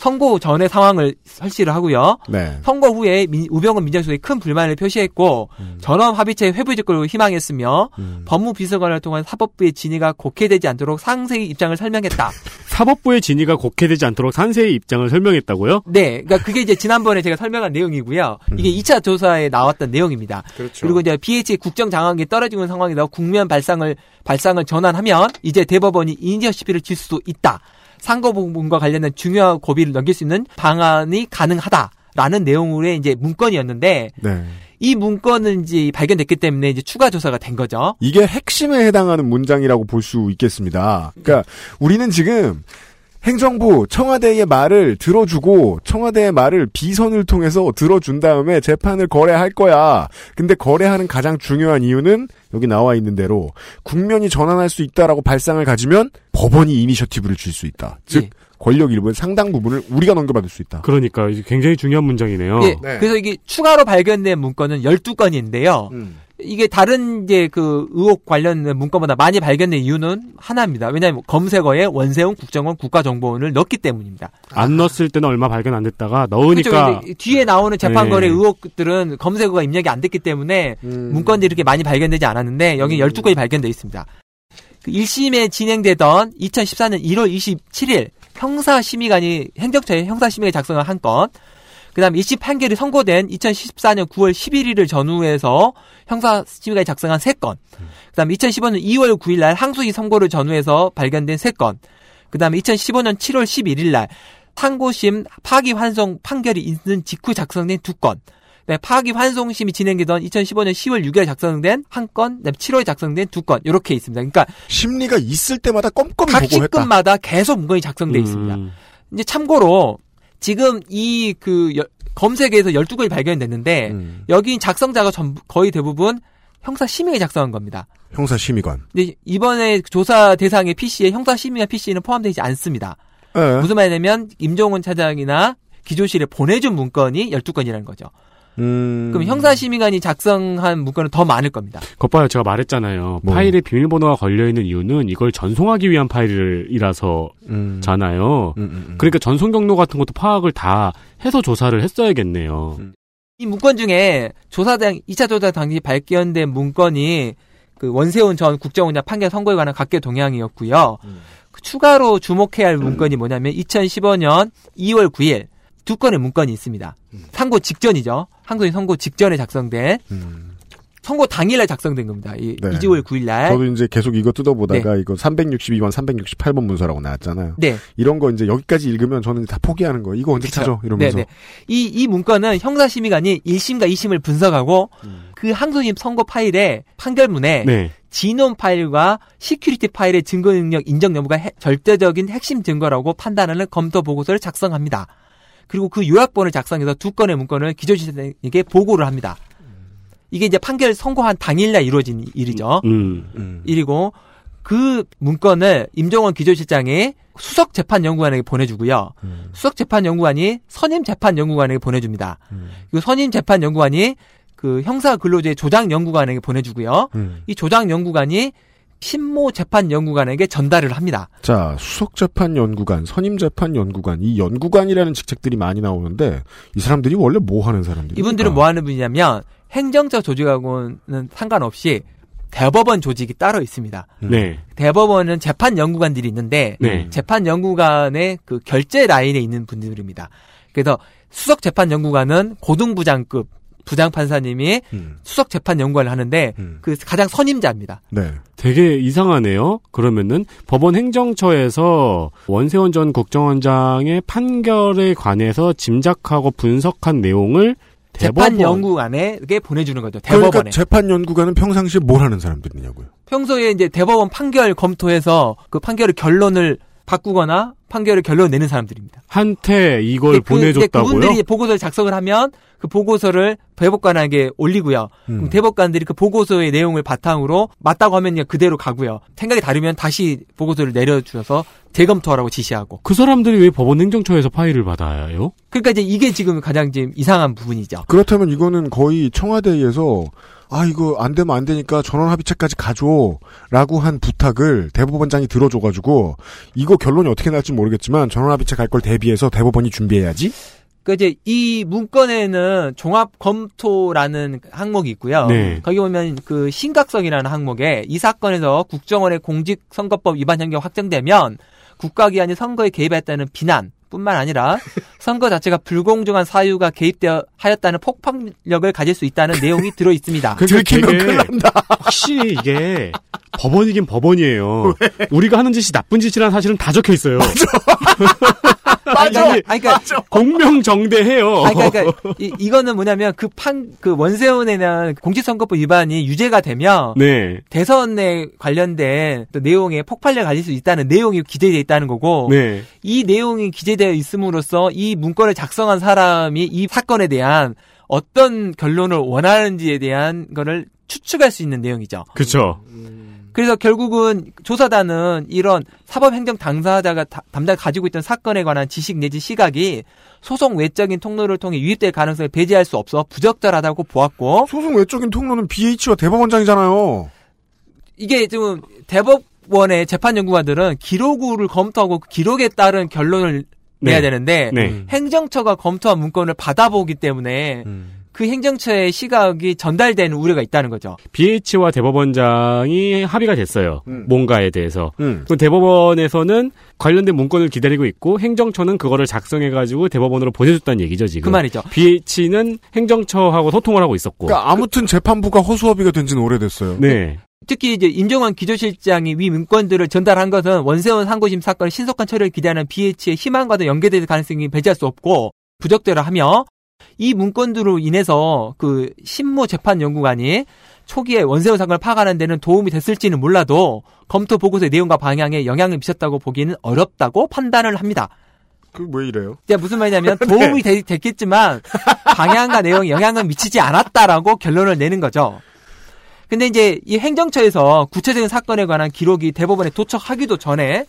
선고 전의 상황을 설치를 하고요. 네. 선고 후에 민- 우병우 민정수석이 큰 불만을 표시했고 전원 합의체 회부 직구를 희망했으며 음. 법무비서관을 통한 사법부의 진의가 곡해되지 않도록 상세히 입장을 설명했다. [LAUGHS] 사법부의 진의가 곡해되지 않도록 상세히 입장을 설명했다고요? 네, 그러니까 그게 이제 지난번에 제가 설명한 내용이고요. 이게 2차 조사에 나왔던 내용입니다. 그렇죠. 그리고 이제 BH 국정 장악력이 떨어지는 상황에서 국면 발상을 발상을 전환하면 이제 대법원이 이니셔티브를 쥘 수도 있다. 상고부문과 관련된 중요한 고비를 넘길 수 있는 방안이 가능하다라는 내용으로의 이제 문건이었는데 네. 이 문건은 이제 발견됐기 때문에 이제 추가 조사가 된 거죠. 이게 핵심에 해당하는 문장이라고 볼 수 있겠습니다. 그러니까 우리는 지금 행정부 청와대의 말을 들어주고 청와대의 말을 비선을 통해서 들어준 다음에 재판을 거래할 거야. 근데 거래하는 가장 중요한 이유는 여기 나와 있는 대로 국면이 전환할 수 있다라고 발상을 가지면 법원이 이니셔티브를 줄 수 있다. 즉 예. 권력 일부의 상당 부분을 우리가 넘겨받을 수 있다. 그러니까 이게 굉장히 중요한 문장이네요. 예, 네. 그래서 이게 추가로 발견된 문건은 12건인데요. 음. 이게 다른 이제 그 의혹 관련 문건보다 많이 발견된 이유는 하나입니다. 왜냐하면 검색어에 원세훈 국정원 국가정보원을 넣었기 때문입니다. 안 넣었을 때는 얼마 발견 안 됐다가 넣으니까 그렇죠. 뒤에 나오는 재판거래 네. 의혹들은 검색어가 입력이 안 됐기 때문에 음. 문건들이 이렇게 많이 발견되지 않았는데 여기 12건이 발견돼 있습니다. 그 1심에 진행되던 2014년 1월 27일 형사심의관이 행정처에 형사심의가 작성한 한 건, 그 다음 1심 판결이 선고된 2014년 9월 11일을 전후해서 형사 심의관이 작성한 3건, 그 다음 2015년 2월 9일 날 항소심 선고를 전후해서 발견된 3건, 그 다음에 2015년 7월 11일 날 상고심 파기환송 판결이 있는 직후 작성된 2건, 네, 파기 환송심이 진행되던 2015년 10월 6일 작성된 한 건, 그다음에 7월에 작성된 두 건, 이렇게 있습니다. 그러니까 심리가 있을 때마다 껌껌이 각 보고 했다. 시급마다 계속 문건이 작성돼 있습니다. 음, 이제 참고로 지금 이 그 검색에서 12건이 발견됐는데 음. 여기 작성자가 전부 거의 대부분 형사 심의에 작성한 겁니다. 형사 심의관. 근데 이번에 조사 대상의 PC에 형사 심의와 PC는 포함되지 않습니다. 예. 무슨 말이냐면 임종원 차장이나 기조실에 보내준 문건이 12건이라는 거죠. 음. 그럼 형사심의관이 작성한 문건은 더 많을 겁니다. 것 봐요. 제가 말했잖아요. 뭐? 파일에 비밀번호가 걸려있는 이유는 이걸 전송하기 위한 파일이라서 음. 잖아요. 음, 음, 음. 그러니까 전송 경로 같은 것도 파악을 다 해서 조사를 했어야겠네요. 음. 이 문건 중에 조사당 2차 조사 당시 발견된 문건이 그 원세훈 전 국정원장 판결 선고에 관한 각계 동향이었고요. 그 추가로 주목해야 할 문건이 뭐냐면 2015년 2월 9일 두 건의 문건이 있습니다. 선고 직전이죠. 항소인 선고 직전에 작성된 음. 선고 당일날 작성된 겁니다. 이 네. 2월 9일날. 저도 이제 계속 이거 뜯어보다가 이거 362번, 368번 문서라고 나왔잖아요. 네. 이런 거 이제 여기까지 읽으면 저는 다 포기하는 거예요. 이거 언제 그쵸. 찾아? 이러면서. 네네. 이, 이 문건은 형사심의관이 1심과 2심을 분석하고 음. 그 항소심 선고 파일에 판결문에 네. 지논 파일과 security 파일의 증거 능력 인정 여부가 해- 절대적인 핵심 증거라고 판단하는 검토 보고서를 작성합니다. 그리고 그 요약본을 작성해서 두 건의 문건을 기조실장에게 보고를 합니다. 이게 이제 판결 선고한 당일날 이루어진 일이죠. 음. 음. 일이고 그 문건을 임종헌 기조실장이 수석 재판 연구관에게 보내주고요. 음. 수석 재판 연구관이 선임 재판 연구관에게 보내줍니다. 음. 그리고 선임 재판 연구관이 그 형사 근로제 조장 연구관에게 보내주고요. 음. 이 조장 연구관이 신모 재판 연구관에게 전달을 합니다. 자, 수석 재판 연구관, 선임 재판 연구관, 이 연구관이라는 직책들이 많이 나오는데, 이 사람들이 원래 뭐 하는 사람들이 이분들은 뭐 하는 분이냐면 행정적 조직하고는 상관없이 대법원 조직이 따로 있습니다. 네. 대법원은 재판 연구관들이 있는데 네. 재판 연구관의 그 결제 라인에 있는 분들입니다. 그래서 수석 재판 연구관은 고등부장급 부장 판사님이 음. 수석 재판 연구관을 하는데 음. 그 가장 선임자입니다. 네. 되게 이상하네요. 그러면은 법원 행정처에서 원세훈 전 국정원장의 판결에 관해서 짐작하고 분석한 내용을 재판 대법원 연구관에게 보내주는 거죠. 그러니까 대법원에. 재판 연구관은 평상시에 뭘 하는 사람들이냐고요. 평소에 이제 대법원 판결 검토해서 그 판결의 결론을 바꾸거나 판결의 결론을 내는 사람들입니다. 한테 이걸 그- 보내줬다고요? 그분들이 보고서를 작성을 하면 그 보고서를 대법관에게 올리고요. 음. 그럼 대법관들이 그 보고서의 내용을 바탕으로 맞다고 하면 그냥 그대로 가고요. 생각이 다르면 다시 보고서를 내려주셔서 재검토하라고 지시하고. 그 사람들이 왜 법원 행정처에서 파일을 받아요? 그러니까 이제 이게 지금 가장 지금 이상한 부분이죠. 그렇다면 이거는 거의 청와대에서 아 이거 안 되면 안 되니까 전원 합의체까지 가줘라고 한 부탁을 대법원장이 들어줘가지고 이거 결론이 어떻게 날지 모르겠지만 전원 합의체 갈 걸 대비해서 대법원이 준비해야지. 그 이제 이 문건에는 종합 검토라는 항목이 있고요. 네. 거기 보면 그 심각성이라는 항목에 이 사건에서 국정원의 공직선거법 위반 혐의가 확정되면 국가기관이 선거에 개입했다는 비난. 뿐만 아니라 선거 자체가 불공정한 사유가 개입되어 하였다는 폭발력을 가질 수 있다는 내용이 [LAUGHS] 들어 있습니다. 들키면 되게 큰일 난다. 확실히 이게 법원이긴 법원이에요. 우리가 하는 짓이 나쁜 짓이라는 사실은 다 적혀 있어요. [LAUGHS] 맞아. 아니, 그러니까 공명정대해요. 아니, 그러니까, 그러니까 [LAUGHS] 이, 이거는 뭐냐면 그 판 그 원세훈에는 공직선거법 위반이 유죄가 되면 네. 대선에 관련된 또 내용에 폭발력 가질 수 있다는 내용이 기재되어 있다는 거고 네. 이 내용이 기재되어 있음으로써 이 문건을 작성한 사람이 이 사건에 대한 어떤 결론을 원하는지에 대한 거를 추측할 수 있는 내용이죠. 그쵸. 그래서 결국은 조사단은 이런 사법행정 당사자가 다- 담당 가지고 있던 사건에 관한 지식 내지 시각이 소송 외적인 통로를 통해 유입될 가능성을 배제할 수 없어 부적절하다고 보았고 소송 외적인 통로는 BH와 대법원장이잖아요. 이게 좀 대법원의 재판 연구관들은 기록을 검토하고 그 기록에 따른 결론을 내야 네. 되는데 네. 행정처가 검토한 문건을 받아보기 때문에 그 행정처의 시각이 전달되는 우려가 있다는 거죠. BH와 대법원장이 합의가 됐어요. 음. 뭔가에 대해서. 음. 그럼 대법원에서는 관련된 문건을 기다리고 있고 행정처는 그거를 작성해가지고 대법원으로 보내줬다는 얘기죠 지금. 그 말이죠. BH는 행정처하고 소통을 하고 있었고. 그러니까 아무튼 재판부가 허수아비가 된 지는 오래됐어요. 네. 특히 이제 임종원 기조실장이 위 문건들을 전달한 것은 원세훈 상고심 사건의 신속한 처리를 기대하는 BH의 희망과도 연계될 가능성이 배제할 수 없고 부적대로 하며 이 문건들로 인해서 그 신모 재판 연구관이 초기에 원세훈 사건을 파악하는 데는 도움이 됐을지는 몰라도 검토 보고서의 내용과 방향에 영향을 미쳤다고 보기는 어렵다고 판단을 합니다. 그왜 이래요? 이제 무슨 말이냐면 [LAUGHS] 도움이 되- 됐겠지만 방향과 내용에 영향은 미치지 않았다라고 결론을 내는 거죠. 근데 이제 이 행정처에서 구체적인 사건에 관한 기록이 대법원에 도착하기도 전에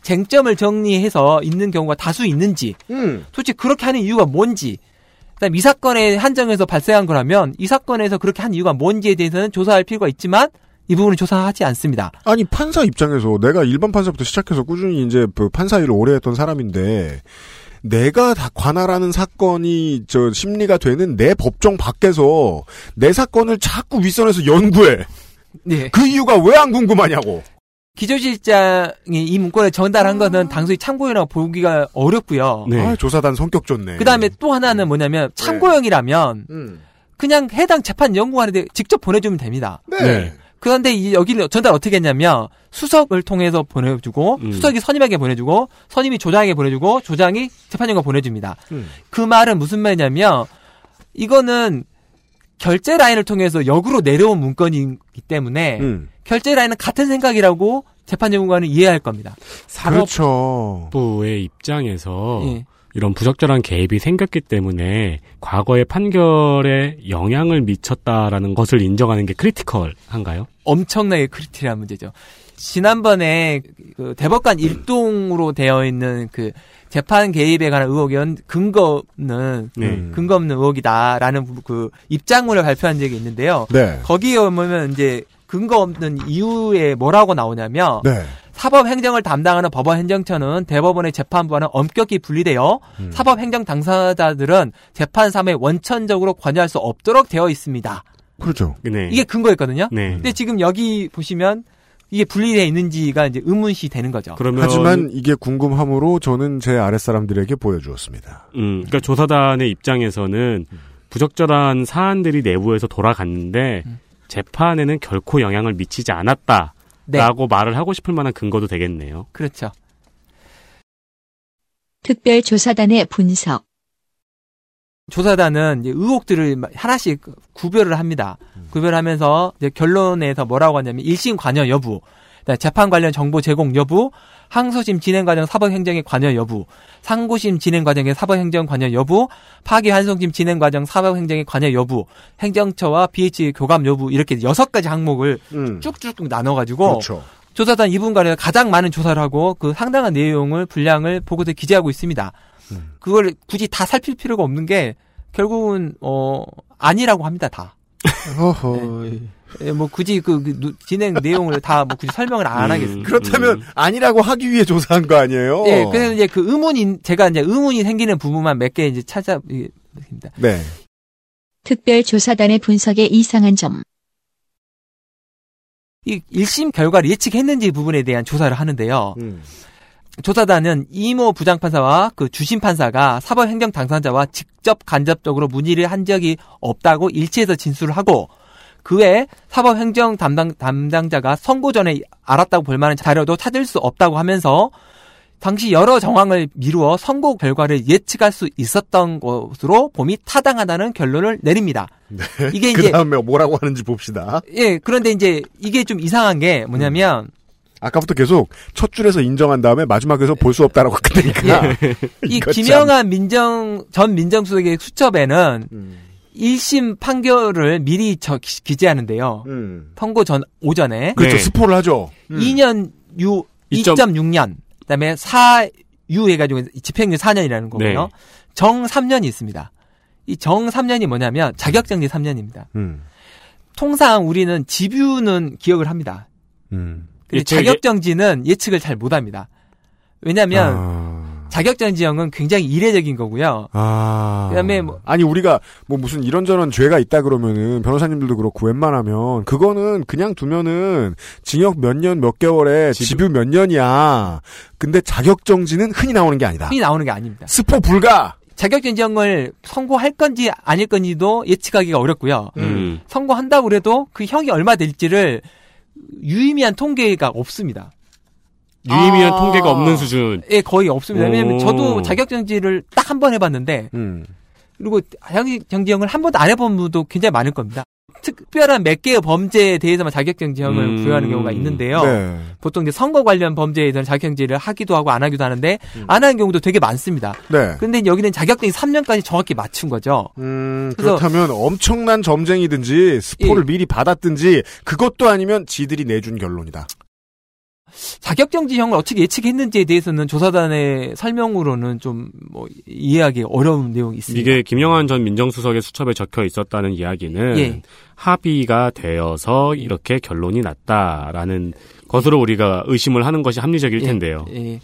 쟁점을 정리해서 있는 경우가 다수 있는지, 음. 솔직히 그렇게 하는 이유가 뭔지, 그다음 이 사건에 한정해서 발생한 거라면 이 사건에서 그렇게 한 이유가 뭔지에 대해서는 조사할 필요가 있지만 이 부분은 조사하지 않습니다. 아니 판사 입장에서 내가 일반 판사부터 시작해서 꾸준히 이제 그 판사 일을 오래 했던 사람인데 내가 다 관할하는 사건이 저 심리가 되는 내 법정 밖에서 내 사건을 자꾸 윗선에서 연구해. 네. 그 이유가 왜 안 궁금하냐고. 기조실장이 이 문건을 전달한 것은 당연히 참고용이라고 보기가 어렵고요. 네. 아, 조사단 성격 좋네. 그 다음에 또 하나는 뭐냐면 참고용이라면 음. 그냥 해당 재판 연구관한테 직접 보내주면 됩니다. 네. 네. 그런데 이 여기는 전달 어떻게 했냐면 수석을 통해서 보내주고 음. 수석이 선임에게 보내주고 선임이 조장에게 보내주고 조장이 재판연구관 보내줍니다. 음. 그 말은 무슨 말이냐면 이거는 결제 라인을 통해서 역으로 내려온 문건이기 때문에 음. 결제 라인은 같은 생각이라고 재판연구관은 이해할 겁니다. 그렇죠. 사법부의 입장에서 예. 이런 부적절한 개입이 생겼기 때문에 과거의 판결에 영향을 미쳤다라는 것을 인정하는 게 critical한가요? 엄청나게 critical한 문제죠. 지난번에 그 대법관 일동으로 되어 있는 그 재판 개입에 관한 의혹은 근거 없는 네. 음. 근거 없는 의혹이다라는 부- 그 입장문을 발표한 적이 있는데요. 네. 거기에 보면 이제 근거 없는 이유에 뭐라고 나오냐면 네. 사법 행정을 담당하는 법원 행정처는 대법원의 재판부와는 엄격히 분리되어 음. 사법 행정 당사자들은 재판 사무에 원천적으로 관여할 수 없도록 되어 있습니다. 그렇죠. 네. 이게 근거였거든요. 네. 근데 지금 여기 보시면 이게 분리되어 있는지가 이제 의문시 되는 거죠. 그러면 하지만 이게 궁금함으로 저는 제 아랫사람들에게 보여주었습니다. 음, 그러니까 조사단의 입장에서는 부적절한 사안들이 내부에서 돌아갔는데 음. 재판에는 결코 영향을 미치지 않았다라고 네, 말을 하고 싶을 만한 근거도 되겠네요. 그렇죠. 특별조사단의 분석. 조사단은 이제 의혹들을 막 하나씩 구별을 합니다. 구별하면서 이제 결론에서 뭐라고 하냐면 일심 관여 여부, 재판 관련 정보 제공 여부, 항소심 진행 과정 사법 행정의 관여 여부, 상고심 진행 과정의 사법 행정 관여 여부, 파기환송심 진행 과정 사법 행정의 관여 여부, 행정처와 BH 교감 여부 이렇게 여섯 가지 항목을 음. 쭉쭉 나눠 가지고 그렇죠. 조사단 2분간에 가장 많은 조사를 하고 그 상당한 내용을 분량을 보고서에 기재하고 있습니다. 음. 그걸 굳이 다 살필 필요가 없는 게 결국은 어 아니라고 합니다 다. [LAUGHS] 허허. 예, 뭐 굳이 그, 그 누- 진행 내용을 다 뭐 굳이 설명을 안 음, 하겠습니다. 그렇다면 음. 아니라고 하기 위해 조사한 거 아니에요? 예, 그래서 이제 그 의문이 제가 이제 의문이 생기는 부분만 몇 개 이제 찾아입니다. 네. 특별조사단의 분석에 이상한 점. 이 1심 결과를 예측했는지 부분에 대한 조사를 하는데요. 음. 조사단은 이모 부장판사와 그 주심 판사가 사법행정 당사자와 직접 간접적으로 문의를 한 적이 없다고 일치해서 진술을 하고 그 외에 사법행정 담당 담당자가 선고 전에 알았다고 볼 만한 자료도 찾을 수 없다고 하면서 당시 여러 정황을 미루어 선고 결과를 예측할 수 있었던 것으로 봄이 타당하다는 결론을 내립니다. 이게 그 이제 다음에 뭐라고 하는지 봅시다. 예 그런데 이제 이게 좀 이상한 게 뭐냐면 아까부터 계속 첫 줄에서 인정한 다음에 마지막에서 볼 수 없다라고 끝내니까. 이 [LAUGHS] 이거 참. 김영한 민정 전 민정수석의 수첩에는 음. 1심 판결을 미리 저 기- 기재하는데요. 음. 선고 전 오전에 그렇죠. 네. 스포를 하죠. 음. 2년 유2.6 2.6년 그다음에 4유 해가지고 집행유 4년이라는 거고요. 네. 정 3년이 있습니다. 이 정 3년이 뭐냐면 자격정지 3년입니다. 음. 통상 우리는 집유는 기억을 합니다. 음. 근데 예측- 자격정지는 예측을 잘 못합니다. 왜냐하면 아. 자격정지형은 굉장히 이례적인 거고요. 아. 그다음에 뭐- 아니 우리가 뭐 무슨 이런저런 죄가 있다 그러면은 변호사님들도 그렇고 웬만하면 그거는 그냥 두면은 징역 몇 년 몇 개월에 집유- 집유 몇 년이야. 근데 자격 정지는 흔히 나오는 게 아니다. 흔히 나오는 게 아닙니다. 스포 불가. 자격정지형을 선고할 건지 아닐 건지도 예측하기가 어렵고요. 음. 선고한다고 그래도 그 형이 얼마 될지를 유의미한 통계가 없습니다. 유의미한 아. 통계가 없는 수준. 예, 거의 없습니다. 왜냐면 오. 저도 자격정지를 딱 한 번 해봤는데, 음. 그리고 자격정지형을 한 번도 안 해본 분도 굉장히 많을 겁니다. 특별한 몇 개의 범죄에 대해서만 자격정지형을 음. 부여하는 경우가 있는데요. 네. 보통 이제 선거 관련 범죄에 대해서는 자격정지를 하기도 하고 안 하기도 하는데, 음. 안 하는 경우도 되게 많습니다. 네. 근데 여기는 자격정지 3년까지 정확히 맞춘 거죠. 음, 그렇다면 엄청난 점쟁이든지 스포를 미리 받았든지 그것도 아니면 지들이 내준 결론이다. 자격정지형을 어떻게 예측했는지에 대해서는 조사단의 설명으로는 좀 뭐 이해하기 어려운 내용이 있습니다. 이게 김영환 전 민정수석의 수첩에 적혀 있었다는 이야기는 예. 합의가 되어서 이렇게 결론이 났다라는 것으로 우리가 의심을 하는 것이 합리적일 예. 텐데요. 예.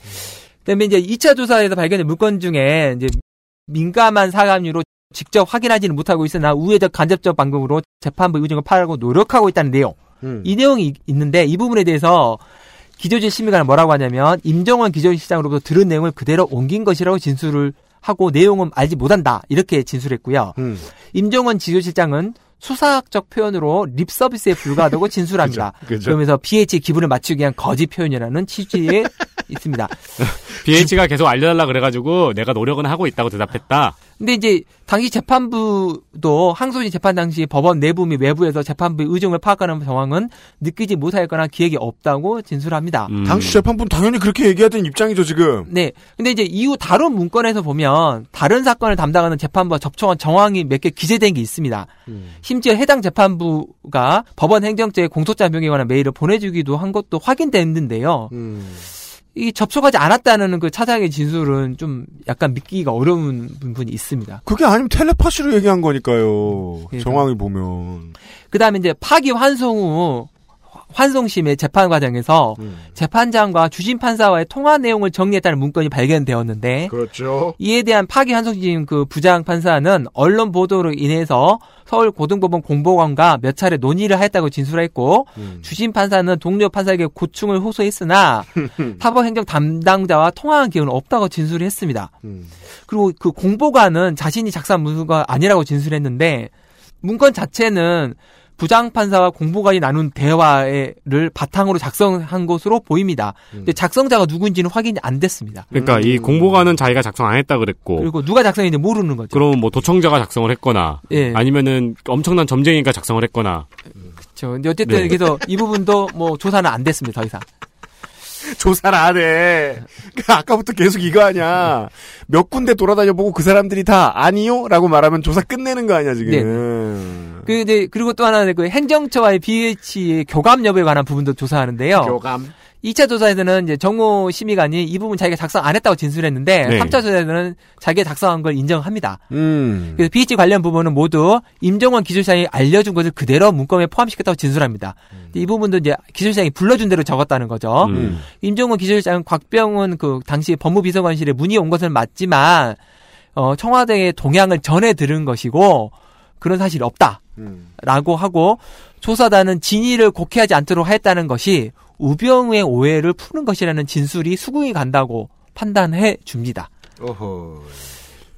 그다음에 이제 2차 조사에서 발견된 물건 중에 이제 민감한 사감류로 직접 확인하지는 못하고 있으나 우회적 간접적 방법으로 재판부 의중을 파악하고 노력하고 있다는 내용. 음. 이 내용이 있- 있는데 이 부분에 대해서 기조실 심의관은 뭐라고 하냐면 임정원 기조실장으로부터 들은 내용을 그대로 옮긴 것이라고 진술을 하고 내용은 알지 못한다 이렇게 진술했고요. 음. 임정원 지조실장은 수사학적 표현으로 립 서비스에 불과하다고 [LAUGHS] 진술합니다. 그죠. 그러면서 BH 기분을 맞추기 위한 거짓 표현이라는 취지에 있습니다. [LAUGHS] BH가 계속 알려달라 그래가지고 내가 노력은 하고 있다고 대답했다. 근데 이제 당시 재판부도 항소심 재판 당시 법원 내부 및 외부에서 재판부의 의중을 파악하는 정황은 느끼지 못하였거나 기획이 없다고 진술합니다. 음. 당시 재판부는 당연히 그렇게 얘기하던 입장이죠 지금. 네. 근데 이제 이후 다른 문건에서 보면 다른 사건을 담당하는 재판부와 접촉한 정황이 몇 개 기재된 게 있습니다. 심지어 해당 재판부가 법원 행정처에 공소장 변경에 관한 메일을 보내주기도 한 것도 확인됐는데요. 음. 이 접촉하지 않았다는 그 차장의 진술은 좀 약간 믿기가 어려운 부분이 있습니다. 그게 아니면 텔레파시로 얘기한 거니까요. 예, 정황을 보면. 그 다음에 이제 파기 환송 후 환송심의 재판 과정에서 재판장과 주심 판사와의 통화 내용을 정리했다는 문건이 발견되었는데 그렇죠. 이에 대한 파기 환송심 그 부장 판사는 언론 보도로 인해서 서울 고등법원 공보관과 몇 차례 논의를 했다고 진술했고 음. 주심 판사는 동료 판사에게 고충을 호소했으나 [LAUGHS] 사법 행정 담당자와 통화한 기억은 없다고 진술했습니다. 음. 그리고 그 공보관은 자신이 작성한 문서가 아니라고 진술했는데 문건 자체는 부장판사와 공보관이 나눈 대화를 바탕으로 작성한 것으로 보입니다. 근데 작성자가 누구인지는 확인이 안 됐습니다. 그러니까 이 공보관은 자기가 작성 안 했다 그랬고 그리고 누가 작성했는지 모르는 거죠. 그럼 뭐 도청자가 작성을 했거나 예. 아니면은 엄청난 점쟁이가 작성을 했거나 그렇죠. 근데 어쨌든 네. 그래서 이 부분도 뭐 조사는 안 됐습니다. 더 이상. [LAUGHS] 조사를 안 해. 그 아까부터 계속 이거 아니야. 몇 군데 돌아다녀 보고 그 사람들이 다 아니요? 라고 말하면 조사 끝내는 거 아니야, 지금. 네. 그, 근데 그리고 또 하나는 그 행정처와의 BH의 교감 여부에 관한 부분도 조사하는데요. 교감. 2차 조사에서는 이제 정모 심의관이 이 부분 자기가 작성 안 했다고 진술했는데 네. 3차 조사에서는 자기가 작성한 걸 인정합니다. 음. 그래서 BH 관련 부분은 모두 임정원 기술장이 알려준 것을 그대로 문건에 포함시켰다고 진술합니다. 근데 이 부분도 이제 기술장이 불러준 대로 적었다는 거죠. 음. 임정원 기술장은 곽병훈 그 당시 법무비서관실에 문의 온 것은 맞지만 어, 청와대의 동향을 전해 들은 것이고 그런 사실이 없다. 음. 라고 하고 조사단은 진위를 곡해하지 않도록 하였다는 것이 우병우의 오해를 푸는 것이라는 진술이 수긍이 간다고 판단해 줍니다. 어허.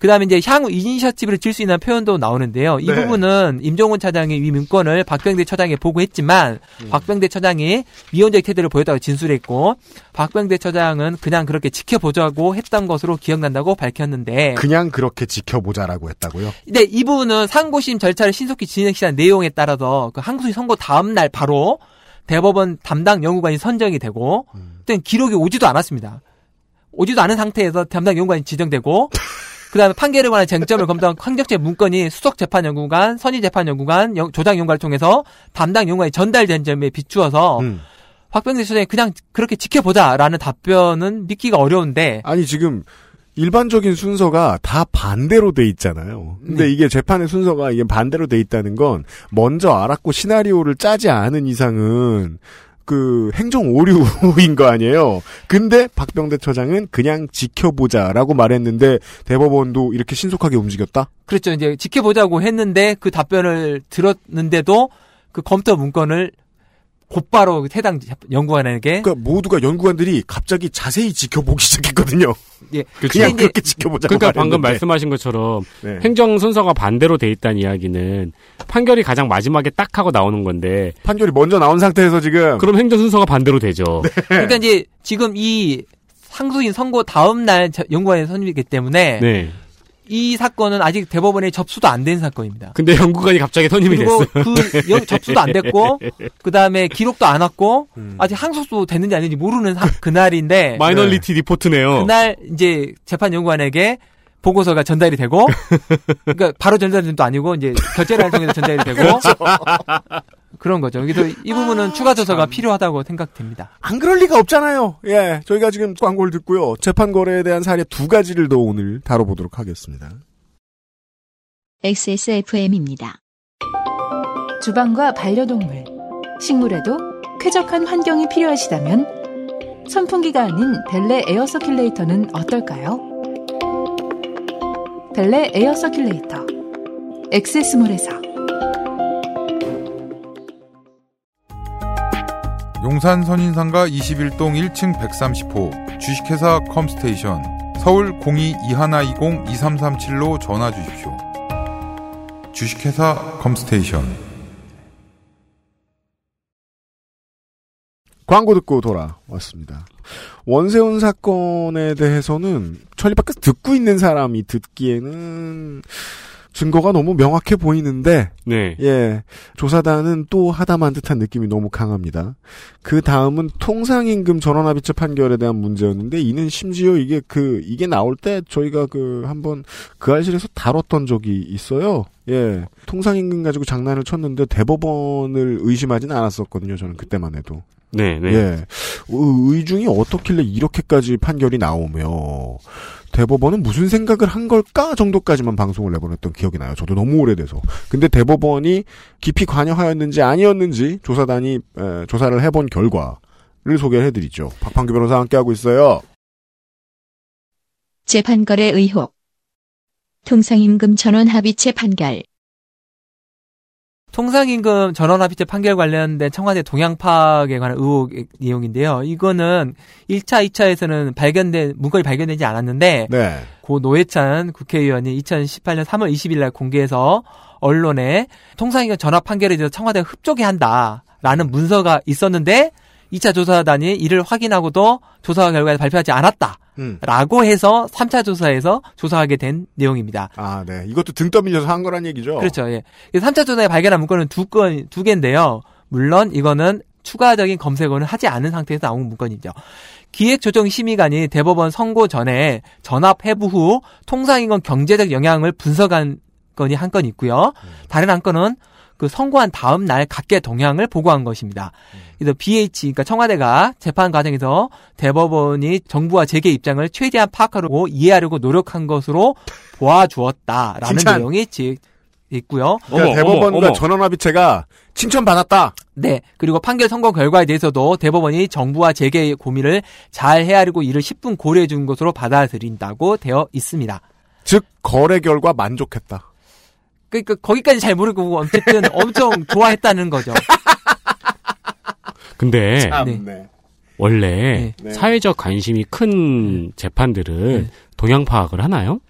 그 다음에 이제 향후 이니셔티브를 질 수 있는 표현도 나오는데요. 이 네. 부분은 임종훈 차장이 이 문건을 박병대 처장에 보고했지만 음. 박병대 처장이 미온적 태도를 보였다고 진술했고 박병대 처장은 그냥 그렇게 지켜보자고 했던 것으로 기억난다고 밝혔는데 그냥 그렇게 지켜보자라고 했다고요? 근데 이 부분은 상고심 절차를 신속히 진행시한 내용에 따라서 그 항소심 선고 다음 날 바로 대법원 담당 연구관이 선정이 되고 음. 기록이 오지도 않았습니다. 오지도 않은 상태에서 담당 연구관이 지정되고 [LAUGHS] 그다음에 판결에 관한 쟁점을 검토한 황적재 문건이 수석 재판 연구관, 선의 재판 연구관, 영- 조장 연구관을 통해서 담당 연구관이 전달된 점에 비추어서 음. 박병대 수장이 그냥 그렇게 지켜보자라는 답변은 믿기가 어려운데 아니 지금 일반적인 순서가 다 반대로 돼 있잖아요. 근데 네. 이게 재판의 순서가 이게 반대로 돼 있다는 건 먼저 알았고 시나리오를 짜지 않은 이상은 그 행정 오류인 거 아니에요. 근데 박병대 처장은 그냥 지켜보자라고 말했는데 대법원도 이렇게 신속하게 움직였다. 그렇죠. 이제 지켜보자고 했는데 그 답변을 들었는데도 그 검토 문건을 곧바로 해당 연구관에게 그러니까 모두가 연구관들이 갑자기 자세히 지켜보기 [LAUGHS] 시작했거든요. 예, 그쵸. 그냥 그렇게 지켜보자고 그러니까 방금 말했는데. 말씀하신 것처럼 네. 행정 순서가 반대로 돼 있다는 이야기는 판결이 가장 마지막에 딱 하고 나오는 건데 판결이 먼저 나온 상태에서 지금 그럼 행정 순서가 반대로 되죠. 그러니까 이제 지금 이 상수인 선고 다음 날 저- 연구관에 선임이기 때문에 네. 이 사건은 아직 대법원에 접수도 안 된 사건입니다. 근데 연구관이 갑자기 선임이 됐어요. 그 연- 접수도 안 됐고 [LAUGHS] 그 다음에 기록도 안 왔고 음. 아직 항소도 됐는지 아닌지 모르는 사- 그날인데 minority report네요. 그날 이제 재판 연구관에게 보고서가 전달이 되고 [LAUGHS] 그러니까 바로 전달된 것도 아니고 이제 결재를 통해서 전달이 되고 그 런 거죠. 그래서 이 부분은 추가 조사가 필요하다고 생각됩니다. 안 그럴 리가 없잖아요. 예, 저희가 지금 광고를 듣고요. 재판 거래에 대한 사례 두 가지를 더 오늘 다뤄보도록 하겠습니다. XSFM입니다. 주방과 반려동물, 식물에도 쾌적한 환경이 필요하시다면 선풍기가 아닌 벨레 air circulator는 어떨까요? 벨레 air circulator 엑세스몰에서 용산 선인상가 21동 1층 130호 주식회사 컴스테이션 서울 02-2120-2337로 전화 주십시오. 주식회사 컴스테이션 광고 듣고 돌아왔습니다. 원세훈 사건에 대해서는 천리 밖에서 듣고 있는 사람이 듣기에는 증거가 너무 명확해 보이는데 네. 예, 조사단은 또 하다만 듯한 느낌이 너무 강합니다. 그 다음은 통상임금 전원합의체 판결에 대한 문제였는데 이는 심지어 이게 그 이게 나올 때 저희가 그 한번 그 알실에서 다뤘던 적이 있어요. 예, 통상임금 가지고 장난을 쳤는데 대법원을 의심하진 않았었거든요. 저는 그때만 해도. 네, 네. 예, 의- 의중이 어떻길래 이렇게까지 판결이 나오며 대법원은 무슨 생각을 한 걸까 정도까지만 방송을 내보냈던 기억이 나요. 저도 너무 오래돼서. 근데 대법원이 깊이 관여하였는지 아니었는지 조사단이 에, 조사를 해본 결과를 소개해드리죠. 박판규 변호사 와 함께하고 있어요. 재판거래 의혹. 통상임금 전원 합의체 판결. 통상임금 전원합의체 판결 관련된 청와대 동향 파악에 관한 의혹 내용인데요. 이거는 1차, 2차에서는 발견된 문건이 발견되지 않았는데 네. 고 노회찬 국회의원이 2018년 3월 20일 날 공개해서 언론에 통상임금 전압 판결에 대해서 청와대가 흡족해 한다라는 문서가 있었는데 2차 조사단이 이를 확인하고도 조사 결과를 발표하지 않았다. 음. 라고 해서 3차 조사에서 조사하게 된 내용입니다. 아, 네. 이것도 등 떠밀려서 한 거란 얘기죠. 그렇죠. 예. 3차 조사에 발견한 문건은 두 건, 두 개인데요. 물론 이거는 추가적인 검색어는 하지 않은 상태에서 나온 문건이죠. 기획조정심의관이 대법원 선고 전에 전압 해부 후 통상임금 경제적 영향을 분석한 건이 한 건 있고요. 다른 한 건은 그 선고한 다음 날 각계 동향을 보고한 것입니다. 그래서 BH, 그러니까 청와대가 재판 과정에서 대법원이 정부와 재계 입장을 최대한 파악하려고 이해하려고 노력한 것으로 보아주었다라는 칭찬. 내용이 지- 있고요. 그러니까 어머, 대법원과 어머, 어머. 전원합의체가 칭찬받았다. 네. 그리고 판결 선고 결과에 대해서도 대법원이 정부와 재계의 고민을 잘 헤아리고 이를 10분 고려해 준 것으로 받아들인다고 되어 있습니다. 즉 거래 결과 만족했다. 그러니까 거기까지 잘 모르고 어쨌든 [LAUGHS] 엄청 좋아했다는 거죠. 근데 참 네. 원래 네. 사회적 관심이 큰 재판들은 네. 동향 파악을 하나요?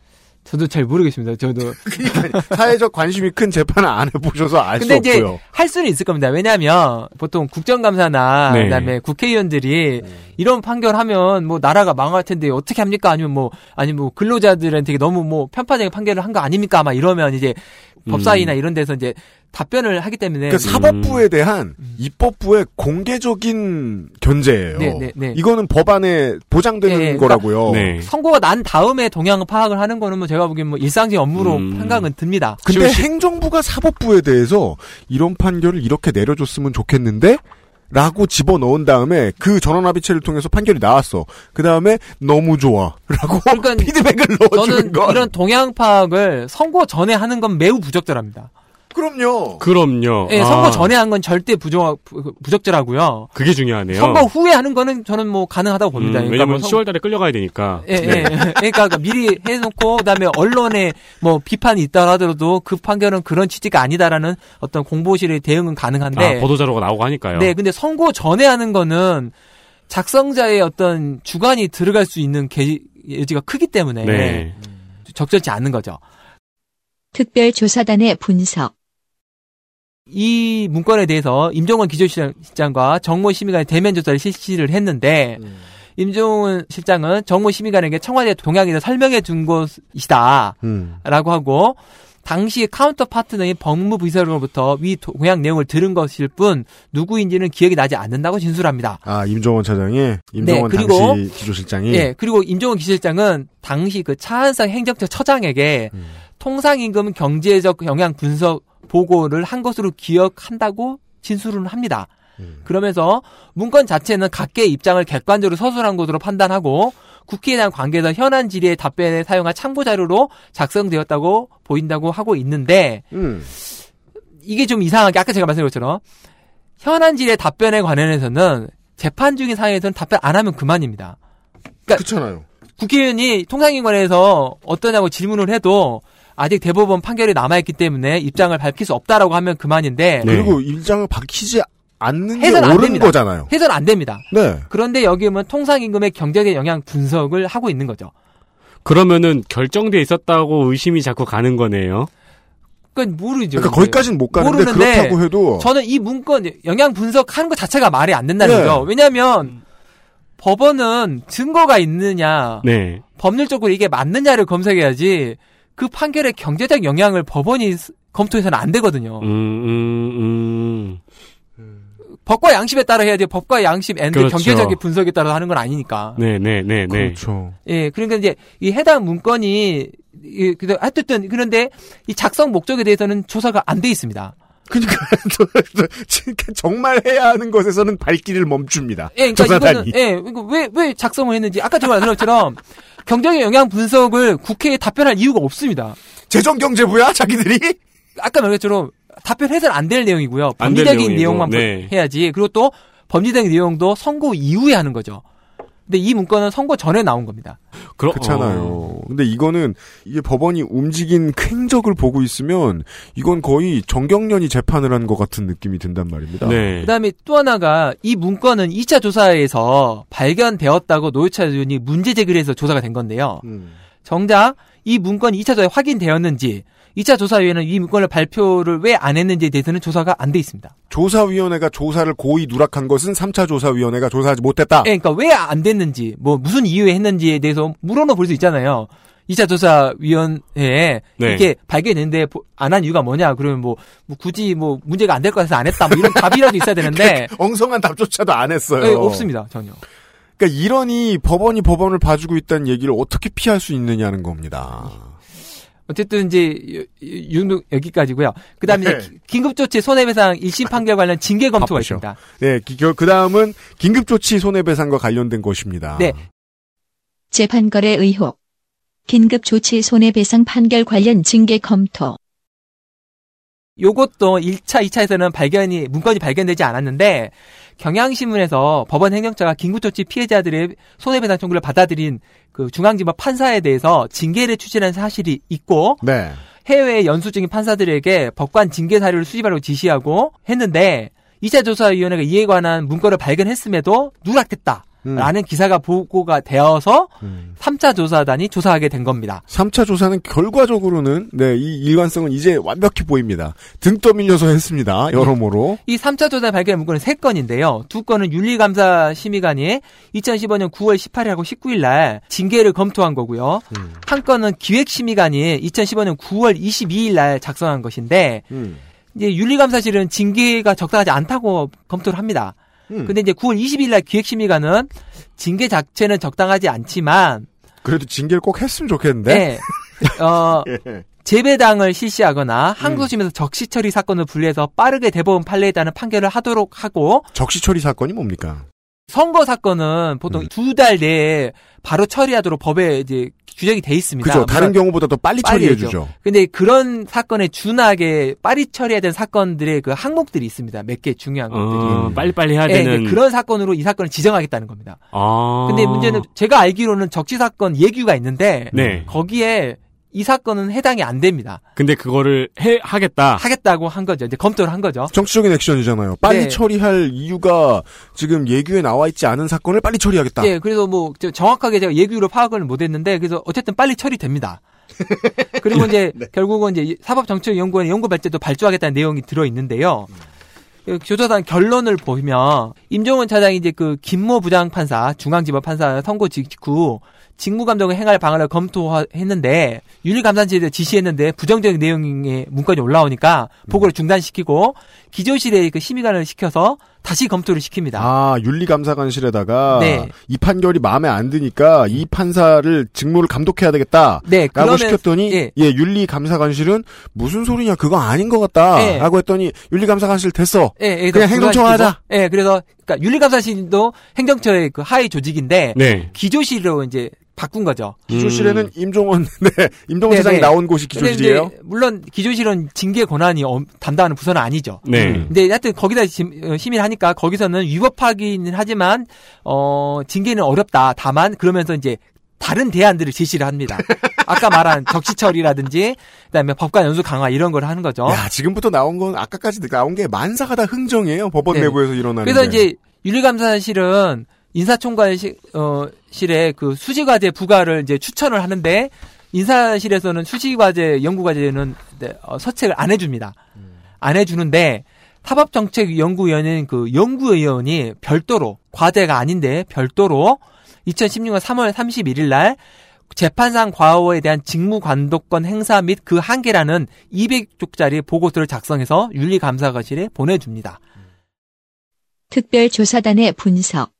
저도 잘 모르겠습니다. 저도. [LAUGHS] 사회적 관심이 큰 재판을 안 해보셔서 알수 근데 이제 없고요. 할 수는 있을 겁니다. 왜냐하면 보통 국정감사나 네. 그다음에 국회의원들이 이런 판결하면 뭐 나라가 망할 텐데 어떻게 합니까? 아니면 뭐 아니면 뭐 근로자들한테 너무 뭐 편파적인 판결을 한 거 아닙니까? 아마 이러면 이제 법사위나 이런 데서 이제 답변을 하기 때문에 그 사법부에 대한 입법부의 공개적인 견제예요. 네, 네, 네. 이거는 법안에 보장되는 네, 그러니까 거라고요. 네. 선고가 난 다음에 동향 파악을 하는 거는 뭐 제가 보기엔 뭐 일상적인 업무로 음. 생각은 듭니다. 근데 행정부가 사법부에 대해서 이런 판결을 이렇게 내려줬으면 좋겠는데 라고 집어넣은 다음에 그 전원합의체를 통해서 판결이 나왔어. 그 다음에 너무 좋아. [LAUGHS] 라고 그러니까 피드백을 넣어주는 저는 건. 이런 동향 파악을 선고 전에 하는 건 매우 부적절합니다. 그럼요. 그럼요. 예, 아, 선거 전에 한 건 절대 부정, 부- 부적절하고요. 그게 중요하네요. 선거 후에 하는 거는 저는 뭐 가능하다고 봅니다. 음, 그러니까 왜냐면 뭐 선- 10월달에 끌려가야 되니까. 예, 예. [LAUGHS] 그러니까 그 미리 해놓고 그다음에 언론에 뭐 비판이 있다 하더라도 그 판결은 그런 취지가 아니다라는 어떤 공보실의 대응은 가능한데. 아, 보도자료가 나오고 하니까요. 네, 근데 선고 전에 하는 거는 작성자의 어떤 주관이 들어갈 수 있는 개, 여지가 크기 때문에 네. 적절치 않은 거죠. 특별조사단의 분석. 이 문건에 대해서 임종원 기조실장과 정모 심의관이 대면 조사를 실시를 했는데 임종원 실장은 정모 심의관에게 청와대 동향에 대해 설명해 준 것이다라고 음. 하고 당시 카운터 파트너인 법무부 인사로부터 위 동향 내용을 들은 것일 뿐 누구인지는 기억이 나지 않는다고 진술합니다. 아, 임종헌 차장이, 임종헌 네, 그리고- 당시 기조실장이. 예, 그리고 임종헌 기실장은 당시 그 차한성 행정처 처장에게 음. 통상임금 경제적 영향 분석 보고를 한 것으로 기억한다고 진술을 합니다. 음. 그러면서 문건 자체는 각계의 입장을 객관적으로 서술한 것으로 판단하고 국회에 대한 관계에서 현안 질의의 답변에 사용한 참고 자료로 작성되었다고 보인다고 하고 있는데 음. 이게 좀 이상하게 아까 제가 말씀드린 것처럼 현안 질의 답변에 관련해서는 재판 중인 상황에서는 답변 안 하면 그만입니다. 그렇잖아요. 국회의원이 통상인권에서 어떠냐고 질문을 해도 아직 대법원 판결이 남아있기 때문에 입장을 밝힐 수 없다라고 하면 그만인데 네. 그리고 일장을 밝히지 않는 게 해서는 안 옳은 됩니다. 거잖아요. 해서는 안 됩니다. 네. 그런데 여기 보면 통상임금의 경제적 영향 분석을 하고 있는 거죠. 그러면은 결정돼 있었다고 의심이 자꾸 가는 거네요. 그러니까 모르죠. 그러니까. 거기까지는 못 가는데 모르는데 그렇다고 해도 저는 이 문건 영향 분석하는 것 자체가 말이 안 된다는 네. 거죠. 왜냐하면 법원은 증거가 있느냐, 네. 법률적으로 이게 맞느냐를 검색해야지 그 판결의 경제적 영향을 법원이 스- 검토해서는 안 되거든요. 음, 음, 음. 법과 양심에 따라 해야지 법과 양심에 그렇죠. 경제적인 분석에 따라 하는 건 아니니까. 네, 네, 네, 네. 그렇죠. 예, 그러니까 이제 이 해당 문건이 이, 그, 하여튼 그런데 이 작성 목적에 대해서는 조사가 안 돼 있습니다. 그러니까 [LAUGHS] 정말 해야 하는 것에서는 발길을 멈춥니다. 예, 그러니까 조사단이. 이거는 예, 왜, 왜 작성을 했는지 아까 제가 말씀드린 것처럼 경제적 영향 분석을 국회에 답변할 이유가 없습니다. 재정경제부야 자기들이? 아까 말한 것처럼 답변해서는 안 될 내용이고요. 안될 내용이고, 내용만 네. 해야지. 그리고 또 법리적인 내용도 선고 이후에 하는 거죠. 근데 이 문건은 선고 전에 나온 겁니다. 그렇, 그렇잖아요. 어. 근데 이거는 이게 법원이 움직인 횡적을 보고 있으면 이건 거의 정경련이 재판을 한 것 같은 느낌이 든단 말입니다. 네. 그다음에 또 하나가 이 문건은 2차 조사에서 발견되었다고 노회찬 의원이 문제 제기를 해서 조사가 된 건데요. 음. 정작 이 문건이 2차 조사에 확인되었는지 2차 조사위원회는 이 문건을 발표를 왜 안 했는지에 대해서는 조사가 안 돼 있습니다. 조사위원회가 조사를 고의 누락한 것은 3차 조사위원회가 조사하지 못했다. 예, 그러니까 왜 안 됐는지, 뭐 무슨 이유에 했는지에 대해서 물어는 볼수 있잖아요. 2차 조사위원회에 네. 이게 발견했는데 안 한 이유가 뭐냐? 그러면 뭐, 뭐 굳이 뭐 문제가 안 될 것 같아서 안 했다. 뭐 이런 [LAUGHS] 답이라도 있어야 되는데 [LAUGHS] 엉성한 답조차도 안 했어요. 예, 없습니다 전혀. 그러니까 이러니 법원이 법원을 봐주고 있다는 얘기를 어떻게 피할 수 있느냐는 겁니다. 어쨌든 이제 윤 여기까지고요. 그다음에 네. 긴급조치 손해배상 1심 판결 관련 징계 검토가 바쁘셔. 있습니다. 네, 그 다음은 긴급조치 손해배상과 관련된 것입니다. 네. 재판거래 의혹. 긴급조치 손해배상 판결 관련 징계 검토. 요것도 1차, 2차에서는 발견이 문건이 발견되지 않았는데 경향신문에서 법원 행정처가 긴급조치 피해자들의 손해배상 청구를 받아들인 그 중앙지법 판사에 대해서 징계를 추진한 사실이 있고 네. 해외 연수 중인 판사들에게 법관 징계 사료를 수집하라고 지시하고 했는데 2차 조사위원회가 이에 관한 문건을 발견했음에도 누락됐다. 음. 라는 기사가 보고가 되어서 음. 3차 조사단이 조사하게 된 겁니다. 3차 조사는 결과적으로는 네, 이 일관성은 이제 완벽히 보입니다. 등 떠밀려서 했습니다. 여러모로. 이 3차 조사 발견 문건은 3건인데요. 두 건은 윤리감사 심의관이 2015년 9월 18일하고 19일 날 징계를 검토한 거고요. 음. 한 건은 기획심의관이 2015년 9월 22일 날 작성한 것인데 음. 이제 윤리감사실은 징계가 적당하지 않다고 검토를 합니다. 음. 근데 이제 9월 20일 날 기획심의관은 징계 자체는 적당하지 않지만 그래도 징계를 꼭 했으면 좋겠는데. 네. 어, [LAUGHS] 예. 재배당을 실시하거나 항소심에서 적시처리 사건을 분리해서 빠르게 대법원 판례에다는 판결을 하도록 하고 적시 처리 사건이 뭡니까? 선거 사건은 보통 음. 두달 내에 바로 처리하도록 법에 이제 규정이 돼 있습니다. 그죠. 다른 경우보다 더 빨리 빨리 처리해. 주죠. 근데 그런 사건에 준하게 빨리 처리해야 되는 사건들의 그 항목들이 있습니다. 몇 개 중요한 것들이. 어, 빨리빨리 해야 예, 되는. 그런 사건으로 이 사건을 지정하겠다는 겁니다. 아. 근데 문제는 제가 알기로는 적시 사건 예규가 있는데 네. 거기에 이 사건은 해당이 안 됩니다. 근데 그거를 해 하겠다. 하겠다고 한 거죠. 이제 검토를 한 거죠. 정치적인 액션이잖아요. 빨리 네. 처리할 이유가 지금 예규에 나와 있지 않은 사건을 빨리 처리하겠다. 예, 그래서 뭐 저- 정확하게 제가 예규로 파악을 못 했는데 그래서 어쨌든 빨리 처리됩니다. [LAUGHS] 그리고 이제 네. 결국은 이제 사법정책연구원의 연구 발제도 발주하겠다는 내용이 들어 있는데요. 그 교조단 결론을 보면 임종원 차장이 이제 그 김모 부장 판사 중앙지법 판사 선고 직후 직무 감독의 행할 방안을 검토했는데 윤리감사실에 지시했는데 부정적인 내용의 문건이 올라오니까 보고를 중단시키고 기조실에 그 심의관을 시켜서 다시 검토를 시킵니다. 아, 윤리감사관실에다가 네. 이 판결이 마음에 안 드니까 이 판사를 직무를 감독해야 되겠다. 네, 라고 시켰더니 예. 예, 윤리감사관실은 무슨 소리냐 그거 아닌 것 같다. 예. 라고 했더니 윤리감사관실 됐어. 예, 예, 그냥 행정처 하자. 예, 그래서 그러니까 윤리감사실도 행정처의 그 하위 조직인데 네. 기조실로 이제 바꾼 거죠. 기조실에는 음. 임종원 [LAUGHS] 네, 임종원 네, 사장이 네. 나온 곳이 기조실이에요. 물론 기조실은 징계 권한이 엄- 담당하는 부서는 아니죠. 네. 음. 근데 하여튼 거기다 심- 어, 심의를 하니까 거기서는 위법하기는 하지만 어 징계는 어렵다. 다만 그러면서 이제 다른 대안들을 제시를 합니다. [LAUGHS] 아까 말한 적시처리라든지 그다음에 법관 연수 강화 이런 걸 하는 거죠. 야, 지금부터 나온 건 아까까지 나온 게 만사가 다 흥정이에요. 법원 네. 내부에서 일어나는 그래서 게. 이제 윤리감사실은 인사총괄실 어 실에 그 수시과제 부과를 이제 추천을 하는데 인사실에서는 수시과제 연구과제는 네, 어, 서책을 안 해줍니다. 안 해주는데 사법정책연구위원회는 그 연구위원이 별도로 과제가 아닌데 별도로 2016년 3월 31일 날 재판상 과오에 대한 직무관독권 행사 및 그 한계라는 200쪽짜리 보고서를 작성해서 윤리감사관실에 보내줍니다. 특별조사단의 분석.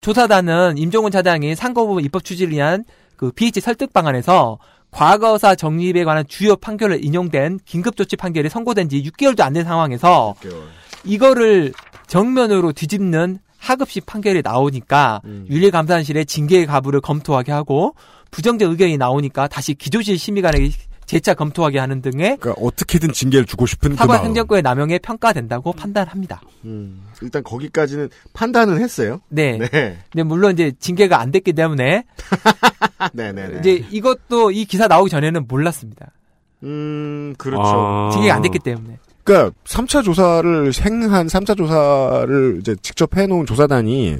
조사단은 임종훈 차장이 상고부 입법 추진을 위한 그 BH 설득 방안에서 과거사 정립에 관한 주요 판결을 인용된 긴급조치 판결이 선고된 지 6개월도 안 된 상황에서 이거를 정면으로 뒤집는 하급식 판결이 나오니까 음. 윤리감사실에 징계 가부를 검토하게 하고 부정적 의견이 나오니까 다시 기조실 심의관에게 재차 검토하게 하는 등의 그러니까 어떻게든 징계를 주고 싶은 그 사과 마음. 행정권의 남용에 평가된다고 판단합니다. 음, 일단 거기까지는 판단은 했어요. 네. 네. 근데 물론 이제 징계가 안 됐기 때문에 [LAUGHS] 네, 네, 네. 이제 이것도 이 기사 나오기 전에는 몰랐습니다. 음, 그렇죠. 아. 징계가 안 됐기 때문에. 그러니까 3차 조사를 행한 3차 조사를 이제 직접 해놓은 조사단이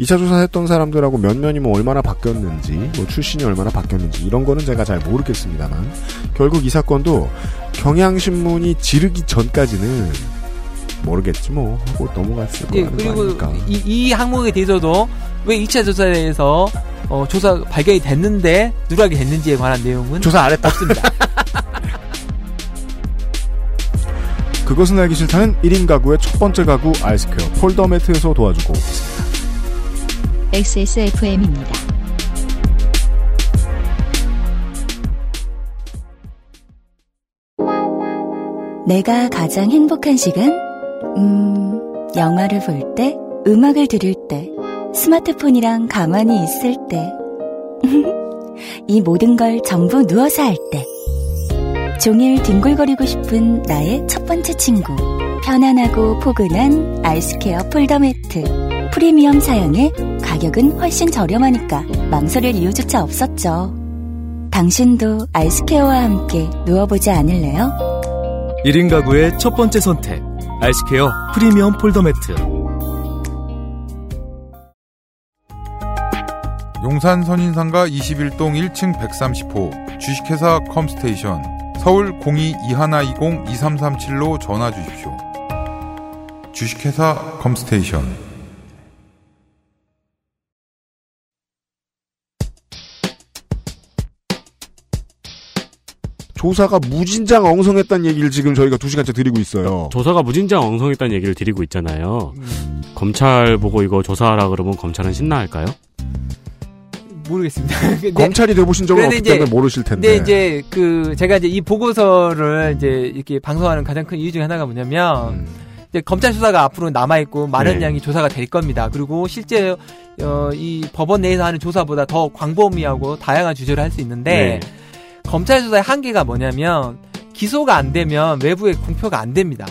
2차 조사했던 사람들하고 몇 면이 뭐 얼마나 바뀌었는지 뭐 출신이 얼마나 바뀌었는지 이런 거는 제가 잘 모르겠습니다만 결국 이 사건도 경향신문이 지르기 전까지는 모르겠지 뭐 하고 넘어갔을 예, 거라는 거 그리고 아닙니까? 이, 이 항목에 대해서도 왜 2차 조사에서 어, 조사 발견이 됐는데 누락이 됐는지에 관한 내용은 조사 안 했다. 없습니다. [LAUGHS] 그것은 알기 싫다는 1인 가구의 첫 번째 가구 아이스퀘어 폴더 매트에서 도와주고 XSFM입니다. 내가 가장 행복한 시간? 음, 영화를 볼 때, 음악을 들을 때, 스마트폰이랑 가만히 있을 때. [LAUGHS] 이 모든 걸 전부 누워서 할 때. 종일 뒹굴거리고 싶은 나의 첫 번째 친구. 편안하고 포근한 아이스케어 폴더 매트. 프리미엄 사양에 가격은 훨씬 저렴하니까 망설일 이유조차 없었죠. 당신도 아이스케어와 함께 누워보지 않을래요? 1인 가구의 첫 번째 선택. 아이스케어 프리미엄 폴더 매트. 용산 선인상가 21동 1층 130호 주식회사 컴스테이션 서울 02-2120-2337로 전화 주십시오. 주식회사 컴스테이션 조사가 무진장 엉성했다는 얘기를 지금 저희가 두 시간째 드리고 있어요. 조사가 무진장 엉성했다는 얘기를 드리고 있잖아요. 검찰 보고 이거 조사하라 그러면 검찰은 신나할까요? 모르겠습니다. [LAUGHS] 근데- 검찰이 돼보신 적은 없기 이제- 때문에 모르실 텐데. 근데 이제 그 제가 이제 이 보고서를 이제 이렇게 방송하는 가장 큰 이유 중에 하나가 뭐냐면 음. 이제 검찰 수사가 앞으로 남아 있고 많은 네. 양이 조사가 될 겁니다. 그리고 실제 어, 이 법원 내에서 하는 조사보다 더 광범위하고 다양한 주제를 할 수 있는데 네. 검찰 수사의 한계가 뭐냐면 기소가 안 되면 외부에 공표가 안 됩니다.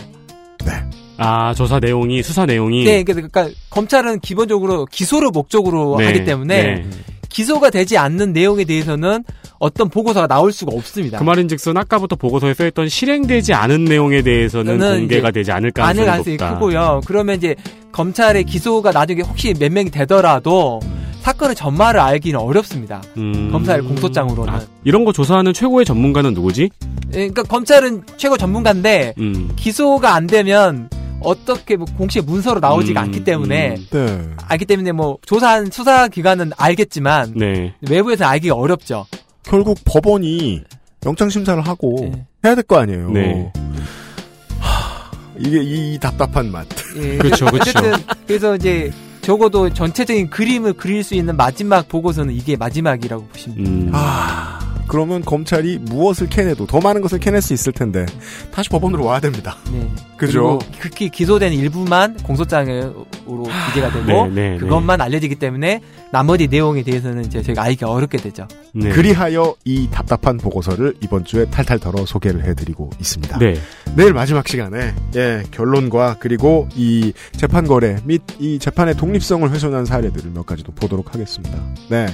아 조사 내용이 수사 내용이 네, 그러니까, 그러니까 검찰은 기본적으로 기소를 목적으로 네, 하기 때문에 네. 기소가 되지 않는 내용에 대해서는 어떤 보고서가 나올 수가 없습니다. 그 말인즉슨 아까부터 보고서에 써있던 실행되지 않은 내용에 대해서는 공개가 되지 않을 가능성이 가능성이 높다. 크고요. 그러면 이제 검찰의 기소가 나중에 혹시 몇 명이 되더라도 사건의 전말을 알기는 어렵습니다. 음. 검찰 공소장으로는. 아, 이런 거 조사하는 최고의 전문가는 누구지? 예, 그러니까 검찰은 최고 전문가인데 음. 기소가 안 되면 어떻게 뭐 공식 문서로 나오지가 음, 않기 때문에 음. 네. 알기 때문에 뭐 조사한 수사 기관은 알겠지만 네. 외부에서 알기가 어렵죠. 결국 법원이 영장 심사를 하고 네. 해야 될 거 아니에요. 네. 하, 이게 이, 이 답답한 맛. 예, [LAUGHS] 그렇죠, 그렇죠. 어쨌든 그래서 이제 적어도 전체적인 그림을 그릴 수 있는 마지막 보고서는 이게 마지막이라고 보시면 돼요. 음. 아, 그러면 검찰이 무엇을 캐내도 더 많은 것을 캐낼 수 있을 텐데 다시 법원으로 와야 됩니다. 네. 그죠? 그리고 극히 기소된 일부만 공소장으로 기재가 되고 네, 네, 그것만 알려지기 때문에 나머지 내용에 대해서는 이제 저희가 알기가 어렵게 되죠. 네. 그리하여 이 답답한 보고서를 이번 주에 탈탈 털어 소개를 해드리고 있습니다. 네. 내일 마지막 시간에 예, 결론과 그리고 이 재판 거래 및 이 재판의 독립성을 훼손한 사례들을 몇 가지 도 보도록 하겠습니다. 네.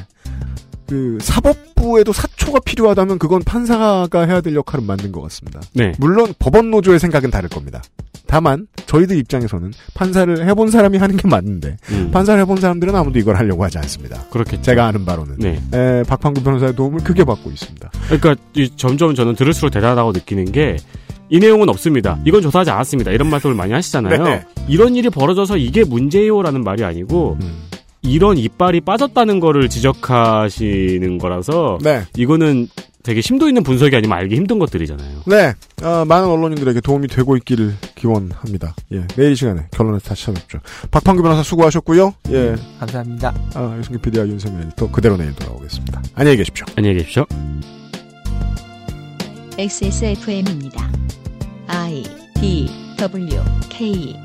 그 사법부에도 사초가 필요하다면 그건 판사가 해야 될 역할은 맞는 것 같습니다. 네. 물론 법원 노조의 생각은 다를 겁니다. 다만 저희들 입장에서는 판사를 해본 사람이 하는 게 맞는데 음. 판사를 해본 사람들은 아무도 이걸 하려고 하지 않습니다. 그렇겠죠. 제가 아는 바로는 네. 에, 박판구 변호사의 도움을 크게 받고 있습니다. 그러니까 이 점점 저는 들을수록 대단하다고 느끼는 게 이 내용은 없습니다. 이건 조사하지 않았습니다. 이런 말씀을 많이 하시잖아요. 네. 이런 일이 벌어져서 이게 문제요라는 말이 아니고 음. 이런 이빨이 빠졌다는 거를 지적하시는 거라서 네. 이거는 되게 심도 있는 분석이 아니면 알기 힘든 것들이잖아요. 네, 어, 많은 언론인들에게 도움이 되고 있기를 기원합니다. 예, 내일 이 시간에 결론에서 다시 찾아뵙죠. 박판규 변호사 수고하셨고요. 예, 감사합니다. 아, 유승기 PD와 윤세민 에디터 그대로 내일 돌아오겠습니다. 안녕히 계십시오. 안녕히 계십시오. XSFM입니다. I D W K